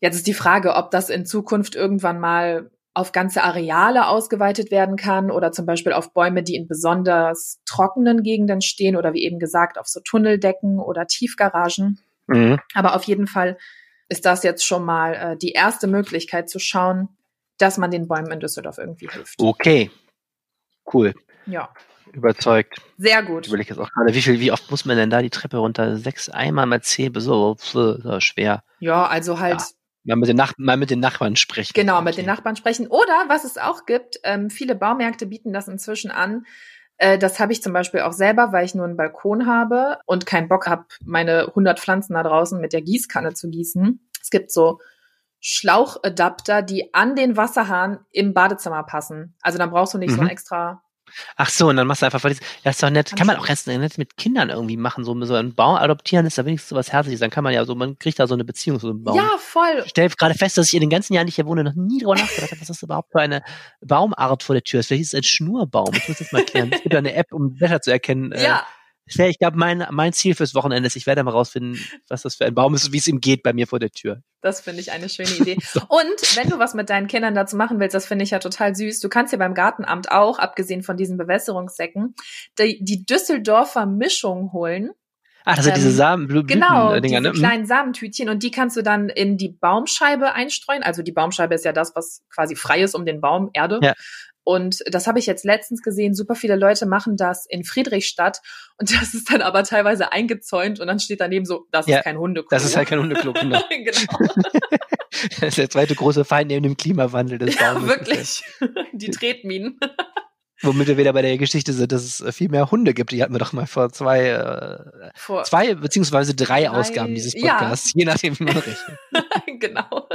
Jetzt ist die Frage, ob das in Zukunft irgendwann mal auf ganze Areale ausgeweitet werden kann oder zum Beispiel auf Bäume, die in besonders trockenen Gegenden stehen oder wie eben gesagt auf so Tunneldecken oder Tiefgaragen. Mhm. Aber auf jeden Fall ist das jetzt schon mal äh, die erste Möglichkeit zu schauen, dass man den Bäumen in Düsseldorf irgendwie hilft. Okay. Cool. Ja. Überzeugt. Sehr gut. Will ich jetzt auch gerade, wie viel, wie oft muss man denn da die Treppe runter? Sechs Eimer mal zehn, so, so schwer. Ja, also halt. Ja. Mal mit, den Nach mal mit den Nachbarn sprechen. Genau, okay. mit den Nachbarn sprechen. Oder was es auch gibt, ähm, viele Baumärkte bieten das inzwischen an, das habe ich zum Beispiel auch selber, weil ich nur einen Balkon habe und keinen Bock habe, meine 100 Pflanzen da draußen mit der Gießkanne zu gießen. Es gibt so Schlauchadapter, die an den Wasserhahn im Badezimmer passen. Also dann brauchst du nicht mhm. so ein extra Ach so, und dann machst du einfach, das ist doch nett, kann man auch ganz nett mit Kindern irgendwie machen, so, so einen Baum adoptieren ist da wenigstens so was Herzliches, dann kann man ja so, man kriegt da so eine Beziehung zu so einem Baum. Ja, voll. Ich stelle gerade fest, dass ich in den ganzen Jahren, die ich hier wohne, noch nie drüber nachgedacht habe, was das überhaupt für eine Baumart vor der Tür ist. Vielleicht ist es ein Schnurbaum. Ich muss das mal klären. Es gibt ja eine App, um besser zu erkennen, äh, ja. Äh, ich glaube, mein, mein Ziel fürs Wochenende ist, ich werde mal rausfinden, was das für ein Baum ist und wie es ihm geht bei mir vor der Tür. Das finde ich eine schöne Idee. so. Und wenn du was mit deinen Kindern dazu machen willst, das finde ich ja total süß. Du kannst ja beim Gartenamt auch, abgesehen von diesen Bewässerungssäcken, die, die Düsseldorfer Mischung holen. Ah, das sind diese ähm, Samen, Blüten, genau, äh, Dinger, diese ne? kleinen Samentütchen und die kannst du dann in die Baumscheibe einstreuen. Also die Baumscheibe ist ja das, was quasi frei ist um den Baum, Erde. Ja. Und das habe ich jetzt letztens gesehen. Super viele Leute machen das in Friedrichstadt und das ist dann aber teilweise eingezäunt und dann steht daneben so, das ja, ist kein Hundeklo. Das ist halt kein Hundeklo, genau. genau. das ist der zweite große Feind neben dem Klimawandel des Ja, Baumes. wirklich. Die Tretminen. Womit wir wieder bei der Geschichte sind, dass es viel mehr Hunde gibt. Die hatten wir doch mal vor zwei, äh, vor zwei beziehungsweise drei, drei, Ausgaben dieses Podcasts, ja. je nachdem, wie man rechnet. genau.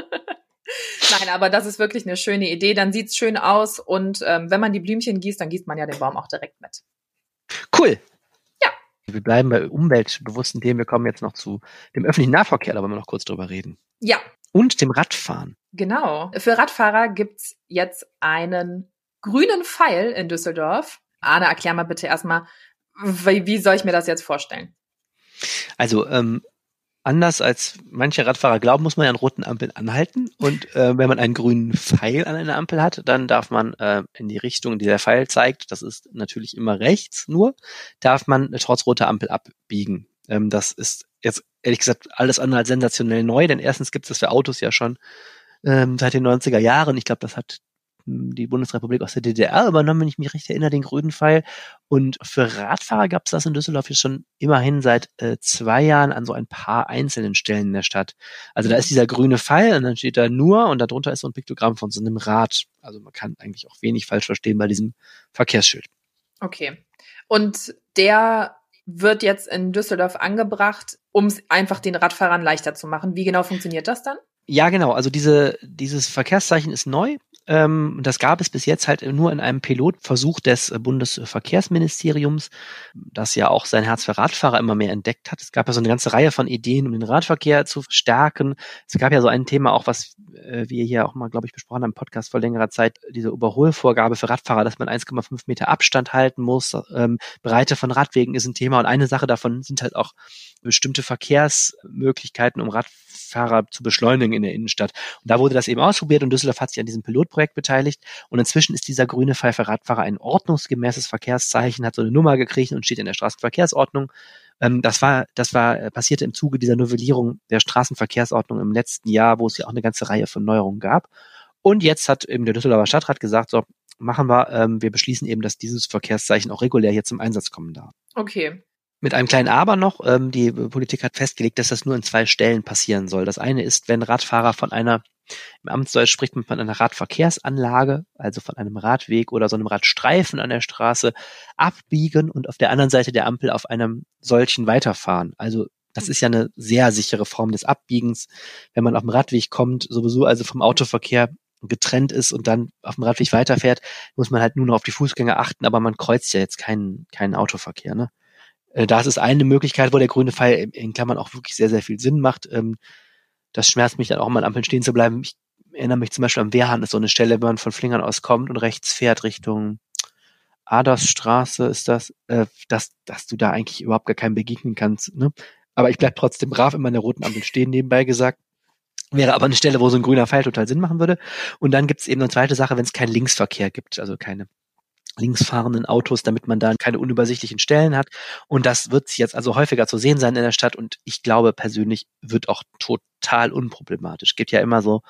Nein, aber das ist wirklich eine schöne Idee. Dann sieht's schön aus und ähm, wenn man die Blümchen gießt, dann gießt man ja den Baum auch direkt mit. Cool. Ja. Wir bleiben bei umweltbewussten Themen. Wir kommen jetzt noch zu dem öffentlichen Nahverkehr, da wollen wir noch kurz drüber reden. Ja. Und dem Radfahren. Genau. Für Radfahrer gibt's jetzt einen grünen Pfeil in Düsseldorf. Arne, erklär mal bitte erstmal, wie, wie soll ich mir das jetzt vorstellen? Also ähm, anders als manche Radfahrer glauben, muss man ja an roten Ampeln anhalten. Und äh, wenn man einen grünen Pfeil an einer Ampel hat, dann darf man äh, in die Richtung, die der Pfeil zeigt, das ist natürlich immer rechts nur, darf man trotz roter Ampel abbiegen. Ähm, das ist jetzt ehrlich gesagt alles andere als sensationell neu, denn erstens gibt es das für Autos ja schon ähm, seit den 90er Jahren. Ich glaube, das hat die Bundesrepublik aus der DDR übernommen, wenn ich mich recht erinnere, den grünen Pfeil. Und für Radfahrer gab es das in Düsseldorf jetzt schon immerhin seit äh, zwei Jahren an so ein paar einzelnen Stellen in der Stadt. Also da ist dieser grüne Pfeil und dann steht da nur und darunter ist so ein Piktogramm von so einem Rad. Also man kann eigentlich auch wenig falsch verstehen bei diesem Verkehrsschild. Okay. Und der wird jetzt in Düsseldorf angebracht, um es einfach den Radfahrern leichter zu machen. Wie genau funktioniert das dann? Ja, genau. Also diese, dieses Verkehrszeichen ist neu. Ähm, das gab es bis jetzt halt nur in einem Pilotversuch des Bundesverkehrsministeriums, das ja auch sein Herz für Radfahrer immer mehr entdeckt hat. Es gab ja so eine ganze Reihe von Ideen, um den Radverkehr zu stärken. Es gab ja so ein Thema auch, was äh, wir hier auch mal, glaube ich, besprochen haben im Podcast vor längerer Zeit, diese Überholvorgabe für Radfahrer, dass man 1,5 Meter Abstand halten muss. Ähm, Breite von Radwegen ist ein Thema und eine Sache davon sind halt auch bestimmte Verkehrsmöglichkeiten, um Radfahrer zu beschleunigen in der Innenstadt. Und da wurde das eben ausprobiert und Düsseldorf hat sich an diesem Pilotprojekt beteiligt. Und inzwischen ist dieser grüne Pfeil für Radfahrer ein ordnungsgemäßes Verkehrszeichen, hat so eine Nummer gekriegt und steht in der Straßenverkehrsordnung. Ähm, das war, das war, äh, passierte im Zuge dieser Novellierung der Straßenverkehrsordnung im letzten Jahr, wo es ja auch eine ganze Reihe von Neuerungen gab. Und jetzt hat eben der Düsseldorfer Stadtrat gesagt, so, machen wir, ähm, wir beschließen eben, dass dieses Verkehrszeichen auch regulär hier zum Einsatz kommen darf. Okay. Mit einem kleinen Aber noch, ähm, die Politik hat festgelegt, dass das nur in zwei Stellen passieren soll. Das eine ist, wenn Radfahrer von einer, im Amtsdeutsch spricht man von einer Radverkehrsanlage, also von einem Radweg oder so einem Radstreifen an der Straße, abbiegen und auf der anderen Seite der Ampel auf einem solchen weiterfahren. Also das ist ja eine sehr sichere Form des Abbiegens, wenn man auf dem Radweg kommt, sowieso also vom Autoverkehr getrennt ist und dann auf dem Radweg weiterfährt, muss man halt nur noch auf die Fußgänger achten, aber man kreuzt ja jetzt keinen, keinen Autoverkehr. Ne? Äh, das ist eine Möglichkeit, wo der grüne Pfeil in Klammern auch wirklich sehr, sehr viel Sinn macht. Ähm, das schmerzt mich dann auch mal an Ampeln stehen zu bleiben. Ich erinnere mich zum Beispiel am Wehrhahn, ist so eine Stelle, wenn man von Flingern aus kommt und rechts fährt Richtung Adersstraße ist das, äh, dass, dass du da eigentlich überhaupt gar keinem begegnen kannst. Ne? Aber ich bleib trotzdem brav in meiner roten Ampel stehen, nebenbei gesagt. Wäre aber eine Stelle, wo so ein grüner Pfeil total Sinn machen würde. Und dann gibt es eben eine zweite Sache, wenn es keinen Linksverkehr gibt, also keine linksfahrenden Autos, damit man da keine unübersichtlichen Stellen hat. Und das wird jetzt also häufiger zu sehen sein in der Stadt und ich glaube persönlich wird auch total unproblematisch. Gibt ja immer so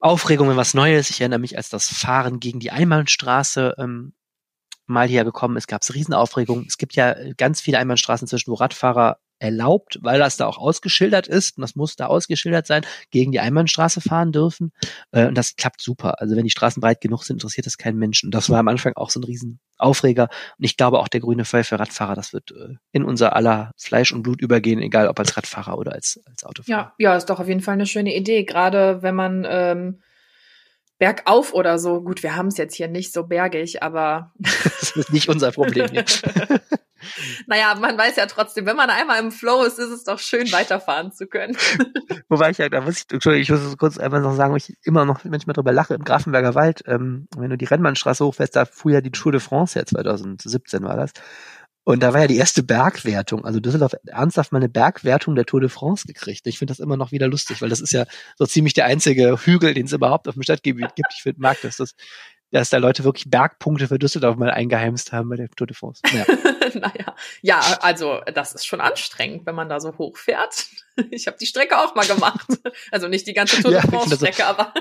Aufregung, wenn was Neues. Ich erinnere mich, als das Fahren gegen die Einbahnstraße ähm, mal hier gekommen ist, gab es Riesenaufregung. Es gibt ja ganz viele Einbahnstraßen zwischen, wo Radfahrer erlaubt, weil das da auch ausgeschildert ist, und das muss da ausgeschildert sein, gegen die Einbahnstraße fahren dürfen. Äh, und das klappt super. Also wenn die Straßen breit genug sind, interessiert das keinen Menschen. Und das war am Anfang auch so ein Riesenaufreger. Und ich glaube auch der grüne Pfeil für Radfahrer, das wird äh, in unser aller Fleisch und Blut übergehen, egal ob als Radfahrer oder als, als Autofahrer. Ja, ja, ist doch auf jeden Fall eine schöne Idee. Gerade wenn man ähm, bergauf oder so, gut, wir haben es jetzt hier nicht so bergig, aber. das ist nicht unser Problem hier. naja, man weiß ja trotzdem, wenn man einmal im Flow ist, ist es doch schön, weiterfahren zu können. Wobei ich ja, da muss ich, Entschuldigung, ich muss kurz einfach noch sagen, wo ich immer noch manchmal drüber lache, im Grafenberger Wald, ähm, wenn du die Rennbahnstraße hochfährst, da fuhr ja die Tour de France, ja 2017 war das. Und da war ja die erste Bergwertung. Also Düsseldorf ernsthaft mal eine Bergwertung der Tour de France gekriegt. Ich finde das immer noch wieder lustig, weil das ist ja so ziemlich der einzige Hügel, den es überhaupt auf dem Stadtgebiet gibt. Ich finde, mag das, dass, dass da Leute wirklich Bergpunkte für Düsseldorf mal eingeheimst haben bei der Tour de France. Naja. naja, ja, also das ist schon anstrengend, wenn man da so hochfährt. Ich habe die Strecke auch mal gemacht. Also nicht die ganze Tour de France Strecke, aber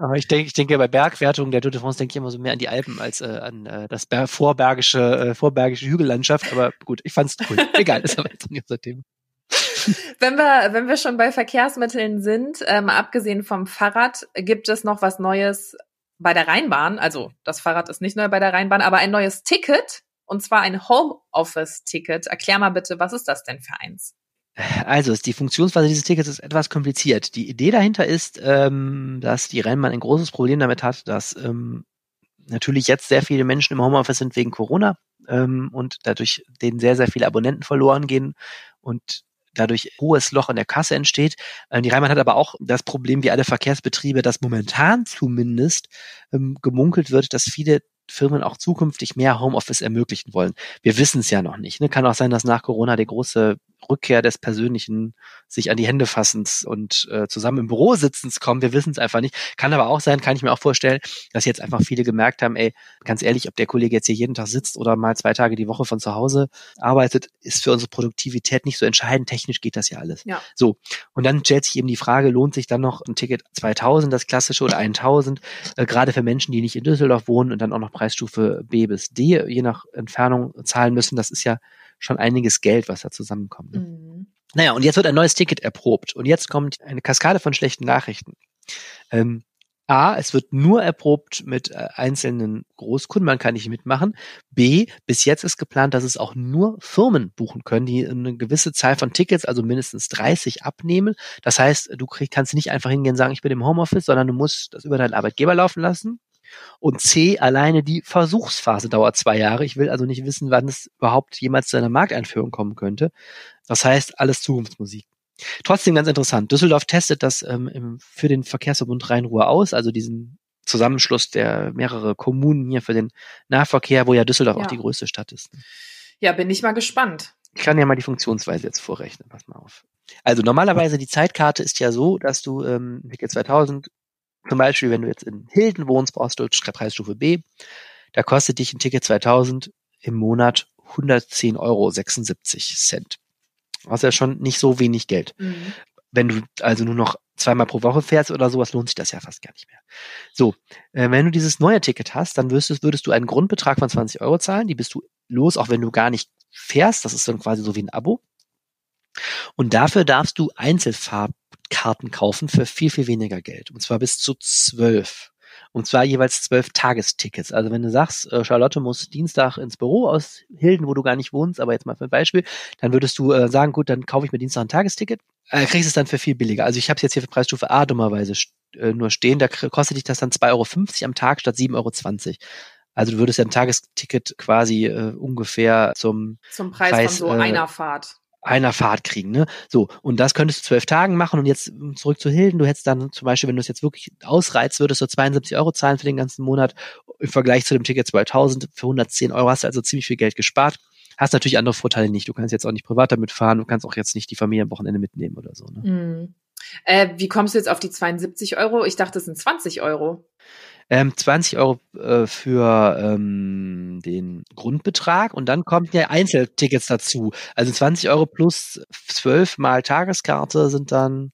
Aber ich denke, ich denke bei Bergwertung der Tour de France denke ich immer so mehr an die Alpen als äh, an äh, das Ber vorbergische, äh, vorbergische Hügellandschaft. Aber gut, ich fand's cool. Egal, ist aber jetzt nicht unser Thema. Wenn wir, wenn wir schon bei Verkehrsmitteln sind, ähm, abgesehen vom Fahrrad, gibt es noch was Neues bei der Rheinbahn. Also das Fahrrad ist nicht neu bei der Rheinbahn, aber ein neues Ticket und zwar ein Homeoffice-Ticket. Erklär mal bitte, was ist das denn für eins? Also die Funktionsweise dieses Tickets ist etwas kompliziert. Die Idee dahinter ist, ähm, dass die Rennbahn ein großes Problem damit hat, dass ähm, natürlich jetzt sehr viele Menschen im Homeoffice sind wegen Corona ähm, und dadurch denen sehr, sehr viele Abonnenten verloren gehen und dadurch hohes Loch in der Kasse entsteht. Ähm, die Rheinbahn hat aber auch das Problem, wie alle Verkehrsbetriebe, dass momentan zumindest ähm, gemunkelt wird, dass viele Firmen auch zukünftig mehr Homeoffice ermöglichen wollen. Wir wissen es ja noch nicht. Ne? Kann auch sein, dass nach Corona der große Rückkehr des persönlichen sich an die Hände fassens und äh, zusammen im Büro sitzens kommen. Wir wissen es einfach nicht. Kann aber auch sein, kann ich mir auch vorstellen, dass jetzt einfach viele gemerkt haben, ey, ganz ehrlich, ob der Kollege jetzt hier jeden Tag sitzt oder mal zwei Tage die Woche von zu Hause arbeitet, ist für unsere Produktivität nicht so entscheidend. Technisch geht das ja alles. Ja. So. Und dann stellt sich eben die Frage, lohnt sich dann noch ein Ticket 2000, das klassische, oder 1000, äh, gerade für Menschen, die nicht in Düsseldorf wohnen und dann auch noch Preisstufe B bis D, je nach Entfernung zahlen müssen. Das ist ja schon einiges Geld, was da zusammenkommt. Ne? Mhm. Naja, und jetzt wird ein neues Ticket erprobt. Und jetzt kommt eine Kaskade von schlechten Nachrichten. Ähm, A, es wird nur erprobt mit äh, einzelnen Großkunden, man kann nicht mitmachen. B, bis jetzt ist geplant, dass es auch nur Firmen buchen können, die eine gewisse Zahl von Tickets, also mindestens 30, abnehmen. Das heißt, du krieg, kannst nicht einfach hingehen und sagen, ich bin im Homeoffice, sondern du musst das über deinen Arbeitgeber laufen lassen. Und C, alleine die Versuchsphase dauert zwei Jahre. Ich will also nicht wissen, wann es überhaupt jemals zu einer Markteinführung kommen könnte. Das heißt, alles Zukunftsmusik. Trotzdem ganz interessant. Düsseldorf testet das ähm, für den Verkehrsverbund Rhein-Ruhr aus, also diesen Zusammenschluss der mehrere Kommunen hier für den Nahverkehr, wo ja Düsseldorf ja. auch die größte Stadt ist. Ja, bin ich mal gespannt. Ich kann ja mal die Funktionsweise jetzt vorrechnen. Pass mal auf. Also normalerweise die Zeitkarte ist ja so, dass du ähm, Ticket 2000 zum Beispiel, wenn du jetzt in Hilden wohnst, brauchst du Preisstufe B. Da kostet dich ein Ticket 2000 im Monat 110,76 Euro. Was ja schon nicht so wenig Geld. Mhm. Wenn du also nur noch zweimal pro Woche fährst oder sowas, lohnt sich das ja fast gar nicht mehr. So, äh, wenn du dieses neue Ticket hast, dann würdest, du, würdest du einen Grundbetrag von 20 Euro zahlen. Die bist du los, auch wenn du gar nicht fährst. Das ist dann quasi so wie ein Abo. Und dafür darfst du Einzelfahrtkarten kaufen für viel, viel weniger Geld. Und zwar bis zu zwölf. Und zwar jeweils zwölf Tagestickets. Also wenn du sagst, äh, Charlotte muss Dienstag ins Büro aus Hilden, wo du gar nicht wohnst, aber jetzt mal für ein Beispiel, dann würdest du äh, sagen, gut, dann kaufe ich mir Dienstag ein Tagesticket, äh, kriegst es dann für viel billiger. Also ich habe es jetzt hier für Preisstufe A dummerweise äh, nur stehen, da kostet dich das dann 2,50 Euro am Tag statt 7,20 Euro. Also du würdest ja ein Tagesticket quasi äh, ungefähr zum, zum Preis, Preis von so äh, einer Fahrt einer Fahrt kriegen, ne? So, und das könntest du zwölf Tagen machen und jetzt zurück zu Hilden, du hättest dann zum Beispiel, wenn du es jetzt wirklich ausreizt, würdest du 72 Euro zahlen für den ganzen Monat im Vergleich zu dem Ticket 2000 für 110 Euro hast du also ziemlich viel Geld gespart. Hast natürlich andere Vorteile nicht. Du kannst jetzt auch nicht privat damit fahren, du kannst auch jetzt nicht die Familie am Wochenende mitnehmen oder so. Ne? Mhm. Äh, wie kommst du jetzt auf die 72 Euro? Ich dachte, es sind 20 Euro. Ähm, 20 Euro äh, für ähm, den Grundbetrag und dann kommen ja Einzeltickets dazu. Also 20 Euro plus 12 mal Tageskarte sind dann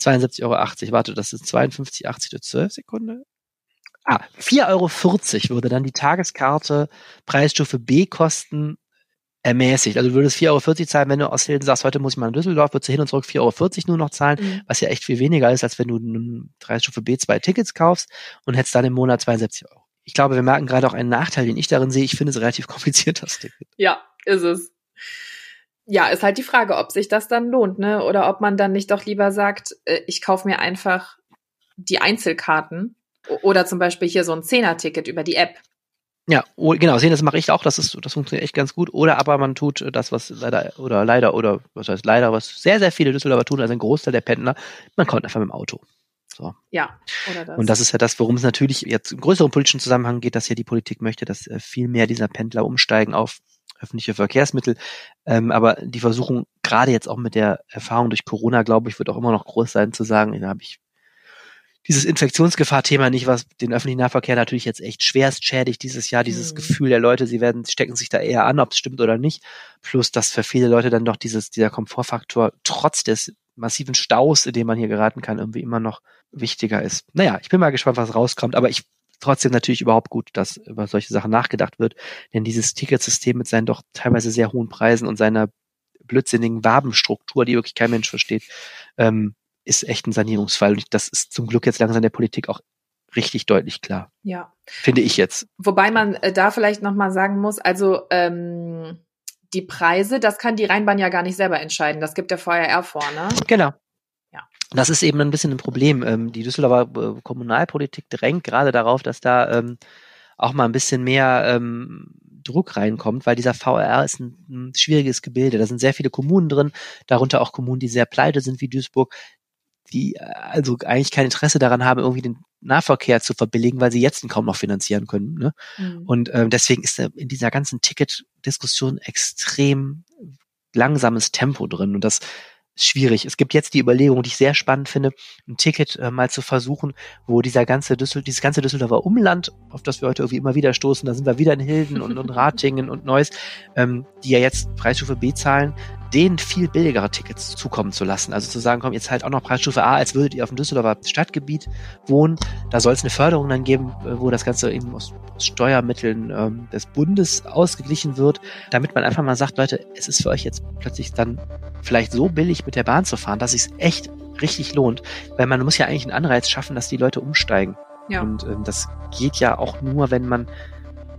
72,80 Euro. Warte, das ist 52,80 durch 12 Sekunden. Ah, 4,40 Euro würde dann die Tageskarte Preisstufe B kosten ermäßigt. Also du würdest 4,40 Euro zahlen, wenn du aus Hilden sagst, heute muss ich mal in Düsseldorf, würdest du hin und zurück 4,40 Euro nur noch zahlen, mhm. was ja echt viel weniger ist, als wenn du eine Preisstufe B zwei Tickets kaufst und hättest dann im Monat 72 Euro. Ich glaube, wir merken gerade auch einen Nachteil, den ich darin sehe. Ich finde es relativ kompliziert, das Ticket. Ja, ist es. Ja, ist halt die Frage, ob sich das dann lohnt, ne? Oder ob man dann nicht doch lieber sagt, äh, ich kaufe mir einfach die Einzelkarten oder zum Beispiel hier so ein Zehner-Ticket über die App. Ja, genau, sehen, das mache ich auch, das ist, das funktioniert echt ganz gut. Oder aber man tut das, was leider, oder leider, oder was heißt leider, was sehr, sehr viele Düsseldorfer tun, also ein Großteil der Pendler, man kommt einfach mit dem Auto. So. Ja, oder das. Und das ist ja das, worum es natürlich jetzt im größeren politischen Zusammenhang geht, dass ja die Politik möchte, dass äh, viel mehr dieser Pendler umsteigen auf öffentliche Verkehrsmittel. Ähm, aber die Versuchung, gerade jetzt auch mit der Erfahrung durch Corona, glaube ich, wird auch immer noch groß sein, zu sagen, da habe ich dieses Infektionsgefahr-Thema nicht, was den öffentlichen Nahverkehr natürlich jetzt echt schwerst schädigt dieses Jahr, dieses mhm. Gefühl der Leute, sie werden, stecken sich da eher an, ob es stimmt oder nicht. Plus, dass für viele Leute dann doch dieses, dieser Komfortfaktor trotz des massiven Staus, in dem man hier geraten kann, irgendwie immer noch wichtiger ist. Naja, ich bin mal gespannt, was rauskommt, aber ich trotzdem natürlich überhaupt gut, dass über solche Sachen nachgedacht wird, denn dieses Ticketsystem mit seinen doch teilweise sehr hohen Preisen und seiner blödsinnigen Wabenstruktur, die wirklich kein Mensch versteht, ähm, ist echt ein Sanierungsfall. Und das ist zum Glück jetzt langsam der Politik auch richtig deutlich klar. Ja. Finde ich jetzt. Wobei man äh, da vielleicht nochmal sagen muss, also ähm, die Preise, das kann die Rheinbahn ja gar nicht selber entscheiden. Das gibt der VRR vor, ne? Genau. Ja. Das ist eben ein bisschen ein Problem. Ähm, die Düsseldorfer äh, Kommunalpolitik drängt gerade darauf, dass da ähm, auch mal ein bisschen mehr ähm, Druck reinkommt, weil dieser VRR ist ein, ein schwieriges Gebilde. Da sind sehr viele Kommunen drin, darunter auch Kommunen, die sehr pleite sind wie Duisburg, die äh, also eigentlich kein Interesse daran haben, irgendwie den Nahverkehr zu verbilligen, weil sie jetzt kaum noch finanzieren können. Ne? Mhm. Und ähm, deswegen ist in dieser ganzen Ticket-Diskussion extrem langsames Tempo drin. Und das schwierig. Es gibt jetzt die Überlegung, die ich sehr spannend finde, ein Ticket äh, mal zu versuchen, wo dieser ganze Düssel, dieses ganze Düsseldorfer Umland, auf das wir heute irgendwie immer wieder stoßen, da sind wir wieder in Hilden und, und Ratingen und Neuss, ähm, die ja jetzt Preisstufe B zahlen, denen viel billigere Tickets zukommen zu lassen. Also zu sagen, komm, jetzt halt auch noch Preisstufe A, als würdet ihr auf dem Düsseldorfer Stadtgebiet wohnen. Da soll es eine Förderung dann geben, äh, wo das Ganze eben aus, Steuermitteln ähm, des Bundes ausgeglichen wird, damit man einfach mal sagt, Leute, es ist für euch jetzt plötzlich dann vielleicht so billig mit der Bahn zu fahren, dass es echt richtig lohnt. Weil man muss ja eigentlich einen Anreiz schaffen, dass die Leute umsteigen. Ja. Und ähm, das geht ja auch nur, wenn man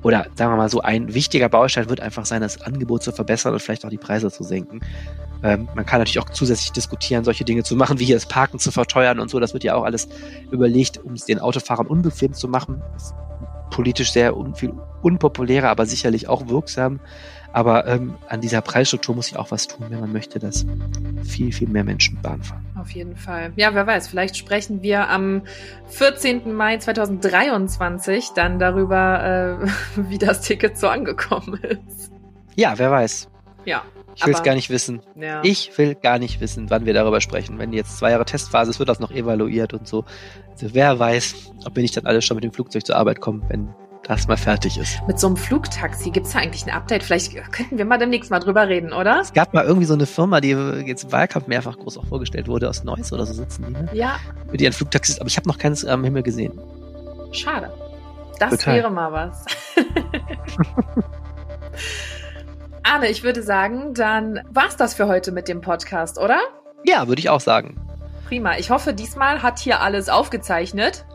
oder sagen wir mal so, ein wichtiger Baustein wird einfach sein, das Angebot zu verbessern und vielleicht auch die Preise zu senken. Ähm, man kann natürlich auch zusätzlich diskutieren, solche Dinge zu machen, wie hier das Parken zu verteuern und so. Das wird ja auch alles überlegt, um es den Autofahrern unbequem zu machen. Politisch sehr un viel unpopulärer, aber sicherlich auch wirksam. Aber ähm, an dieser Preisstruktur muss ich auch was tun, wenn man möchte, dass viel, viel mehr Menschen Bahn fahren. Auf jeden Fall. Ja, wer weiß, vielleicht sprechen wir am 14. Mai 2023 dann darüber, äh, wie das Ticket so angekommen ist. Ja, wer weiß. Ja. Ich will es gar nicht wissen. Ja. Ich will gar nicht wissen, wann wir darüber sprechen. Wenn jetzt zwei Jahre Testphase ist, wird das noch evaluiert und so. Also wer weiß, ob wir nicht dann alle schon mit dem Flugzeug zur Arbeit kommen, wenn das mal fertig ist. Mit so einem Flugtaxi gibt es da eigentlich ein Update? Vielleicht könnten wir mal demnächst mal drüber reden, oder? Es gab mal irgendwie so eine Firma, die jetzt im Wahlkampf mehrfach groß auch vorgestellt wurde, aus Neuss oder so sitzen die, ne? Ja. Mit ihren Flugtaxis, aber ich habe noch keines am Himmel gesehen. Schade. Das Total. wäre mal was. Arne, ich würde sagen, dann war's das für heute mit dem Podcast, oder? Ja, würde ich auch sagen. Prima. Ich hoffe, diesmal hat hier alles aufgezeichnet.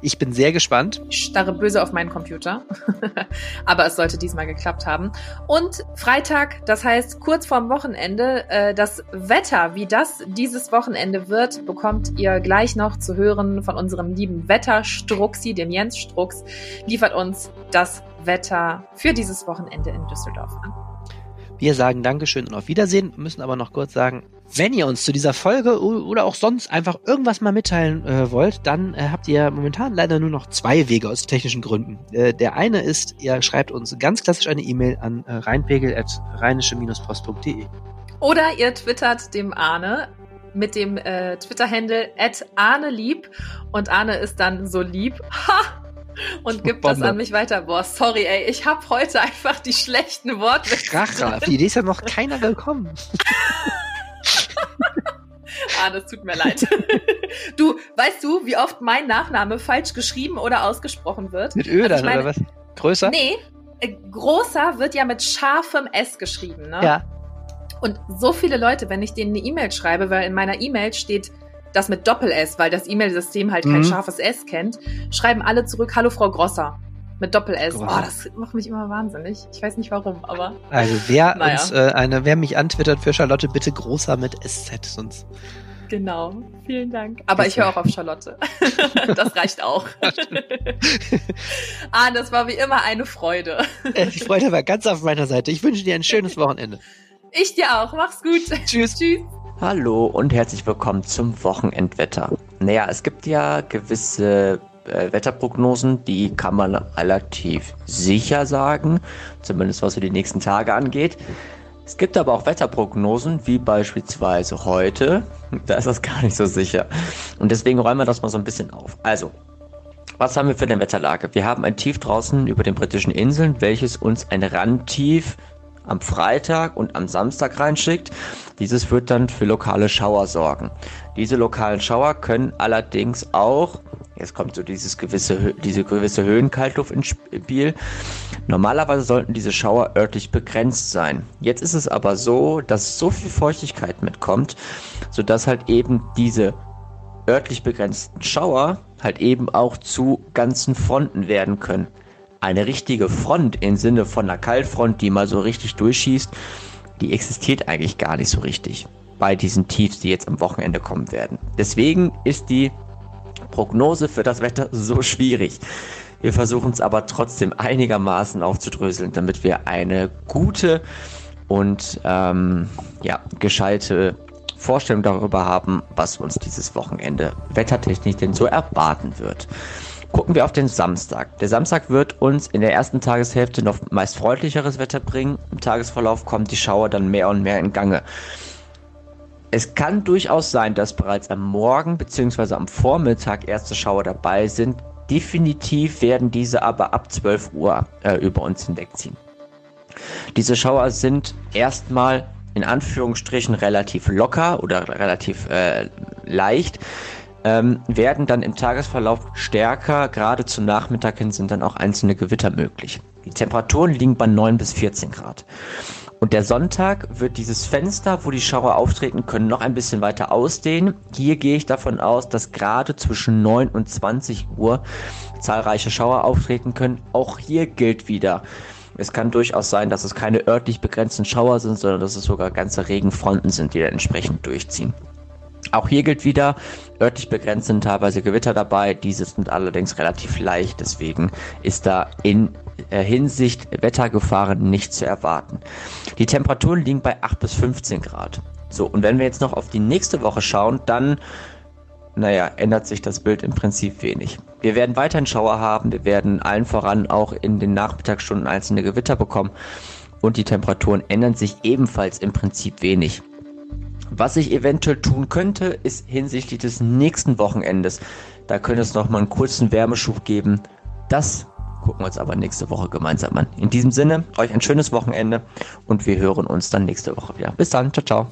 Ich bin sehr gespannt. Ich starre böse auf meinen Computer. Aber es sollte diesmal geklappt haben. Und Freitag, das heißt kurz vorm Wochenende, äh, das Wetter, wie das dieses Wochenende wird, bekommt ihr gleich noch zu hören von unserem lieben Wetterstruxi, dem Jens Strux, liefert uns das Wetter für dieses Wochenende in Düsseldorf an. Wir sagen Dankeschön und auf Wiedersehen, müssen aber noch kurz sagen, wenn ihr uns zu dieser Folge oder auch sonst einfach irgendwas mal mitteilen äh, wollt, dann äh, habt ihr momentan leider nur noch zwei Wege aus technischen Gründen. Äh, der eine ist, ihr schreibt uns ganz klassisch eine E-Mail an äh, rheinpegel.rheinische-post.de. Oder ihr twittert dem Arne mit dem äh, Twitter-Handle at Arne lieb und Arne ist dann so lieb. Ha! Und gibt Bombe. das an mich weiter. Boah, sorry, ey, ich habe heute einfach die schlechten Worte. Kracher, auf die Idee ist ja noch keiner gekommen. ah, das tut mir leid. Du, weißt du, wie oft mein Nachname falsch geschrieben oder ausgesprochen wird? Mit Ö also dann, meine, oder was? Größer? Nee, äh, großer wird ja mit scharfem S geschrieben, ne? Ja. Und so viele Leute, wenn ich denen eine E-Mail schreibe, weil in meiner E-Mail steht das mit Doppel-S, weil das E-Mail-System halt kein mhm. scharfes S kennt, schreiben alle zurück, hallo Frau Grosser. Mit Doppel-S. Oh, das macht mich immer wahnsinnig. Ich weiß nicht warum, aber. Also wer naja. uns, äh, eine, wer mich antwittert für Charlotte, bitte großer mit SZ, sonst. Genau, vielen Dank. Aber ich höre auch auf Charlotte. das reicht auch. ah, das war wie immer eine Freude. Äh, die Freude war ganz auf meiner Seite. Ich wünsche dir ein schönes Wochenende. Ich dir auch. Mach's gut. Tschüss. Tschüss. Hallo und herzlich willkommen zum Wochenendwetter. Naja, es gibt ja gewisse äh, Wetterprognosen, die kann man relativ sicher sagen, zumindest was für die nächsten Tage angeht. Es gibt aber auch Wetterprognosen, wie beispielsweise heute. Da ist das gar nicht so sicher. Und deswegen räumen wir das mal so ein bisschen auf. Also, was haben wir für eine Wetterlage? Wir haben ein Tief draußen über den britischen Inseln, welches uns ein Randtief am Freitag und am Samstag reinschickt. Dieses wird dann für lokale Schauer sorgen. Diese lokalen Schauer können allerdings auch, jetzt kommt so dieses gewisse, diese gewisse Höhenkaltluft ins Spiel. Normalerweise sollten diese Schauer örtlich begrenzt sein. Jetzt ist es aber so, dass so viel Feuchtigkeit mitkommt, sodass halt eben diese örtlich begrenzten Schauer halt eben auch zu ganzen Fronten werden können. Eine richtige Front im Sinne von einer Kaltfront, die mal so richtig durchschießt, die existiert eigentlich gar nicht so richtig bei diesen Tiefs, die jetzt am Wochenende kommen werden. Deswegen ist die Prognose für das Wetter so schwierig. Wir versuchen es aber trotzdem einigermaßen aufzudröseln, damit wir eine gute und ähm, ja, gescheite Vorstellung darüber haben, was uns dieses Wochenende wettertechnisch denn so erwarten wird. Gucken wir auf den Samstag. Der Samstag wird uns in der ersten Tageshälfte noch meist freundlicheres Wetter bringen. Im Tagesverlauf kommen die Schauer dann mehr und mehr in Gange. Es kann durchaus sein, dass bereits am Morgen bzw. am Vormittag erste Schauer dabei sind. Definitiv werden diese aber ab 12 Uhr äh, über uns hinwegziehen. Diese Schauer sind erstmal in Anführungsstrichen relativ locker oder relativ äh, leicht, ähm, werden dann im Tagesverlauf stärker. Gerade zum Nachmittag hin sind dann auch einzelne Gewitter möglich. Die Temperaturen liegen bei 9 bis 14 Grad. Und der Sonntag wird dieses Fenster, wo die Schauer auftreten können, noch ein bisschen weiter ausdehnen. Hier gehe ich davon aus, dass gerade zwischen 9 und 20 Uhr zahlreiche Schauer auftreten können. Auch hier gilt wieder, es kann durchaus sein, dass es keine örtlich begrenzten Schauer sind, sondern dass es sogar ganze Regenfronten sind, die dann entsprechend durchziehen. Auch hier gilt wieder, örtlich begrenzt sind teilweise Gewitter dabei, diese sind allerdings relativ leicht, deswegen ist da in äh, Hinsicht Wettergefahren nicht zu erwarten. Die Temperaturen liegen bei 8 bis 15 Grad. So, und wenn wir jetzt noch auf die nächste Woche schauen, dann naja, ändert sich das Bild im Prinzip wenig. Wir werden weiterhin Schauer haben, wir werden allen voran auch in den Nachmittagsstunden einzelne Gewitter bekommen und die Temperaturen ändern sich ebenfalls im Prinzip wenig. Was ich eventuell tun könnte, ist hinsichtlich des nächsten Wochenendes. Da könnte es nochmal einen kurzen Wärmeschub geben. Das gucken wir uns aber nächste Woche gemeinsam an. In diesem Sinne, euch ein schönes Wochenende und wir hören uns dann nächste Woche wieder. Bis dann, ciao, ciao.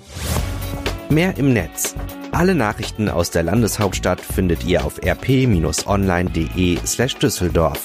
Mehr im Netz alle Nachrichten aus der Landeshauptstadt findet ihr auf rp-online.de slash Düsseldorf.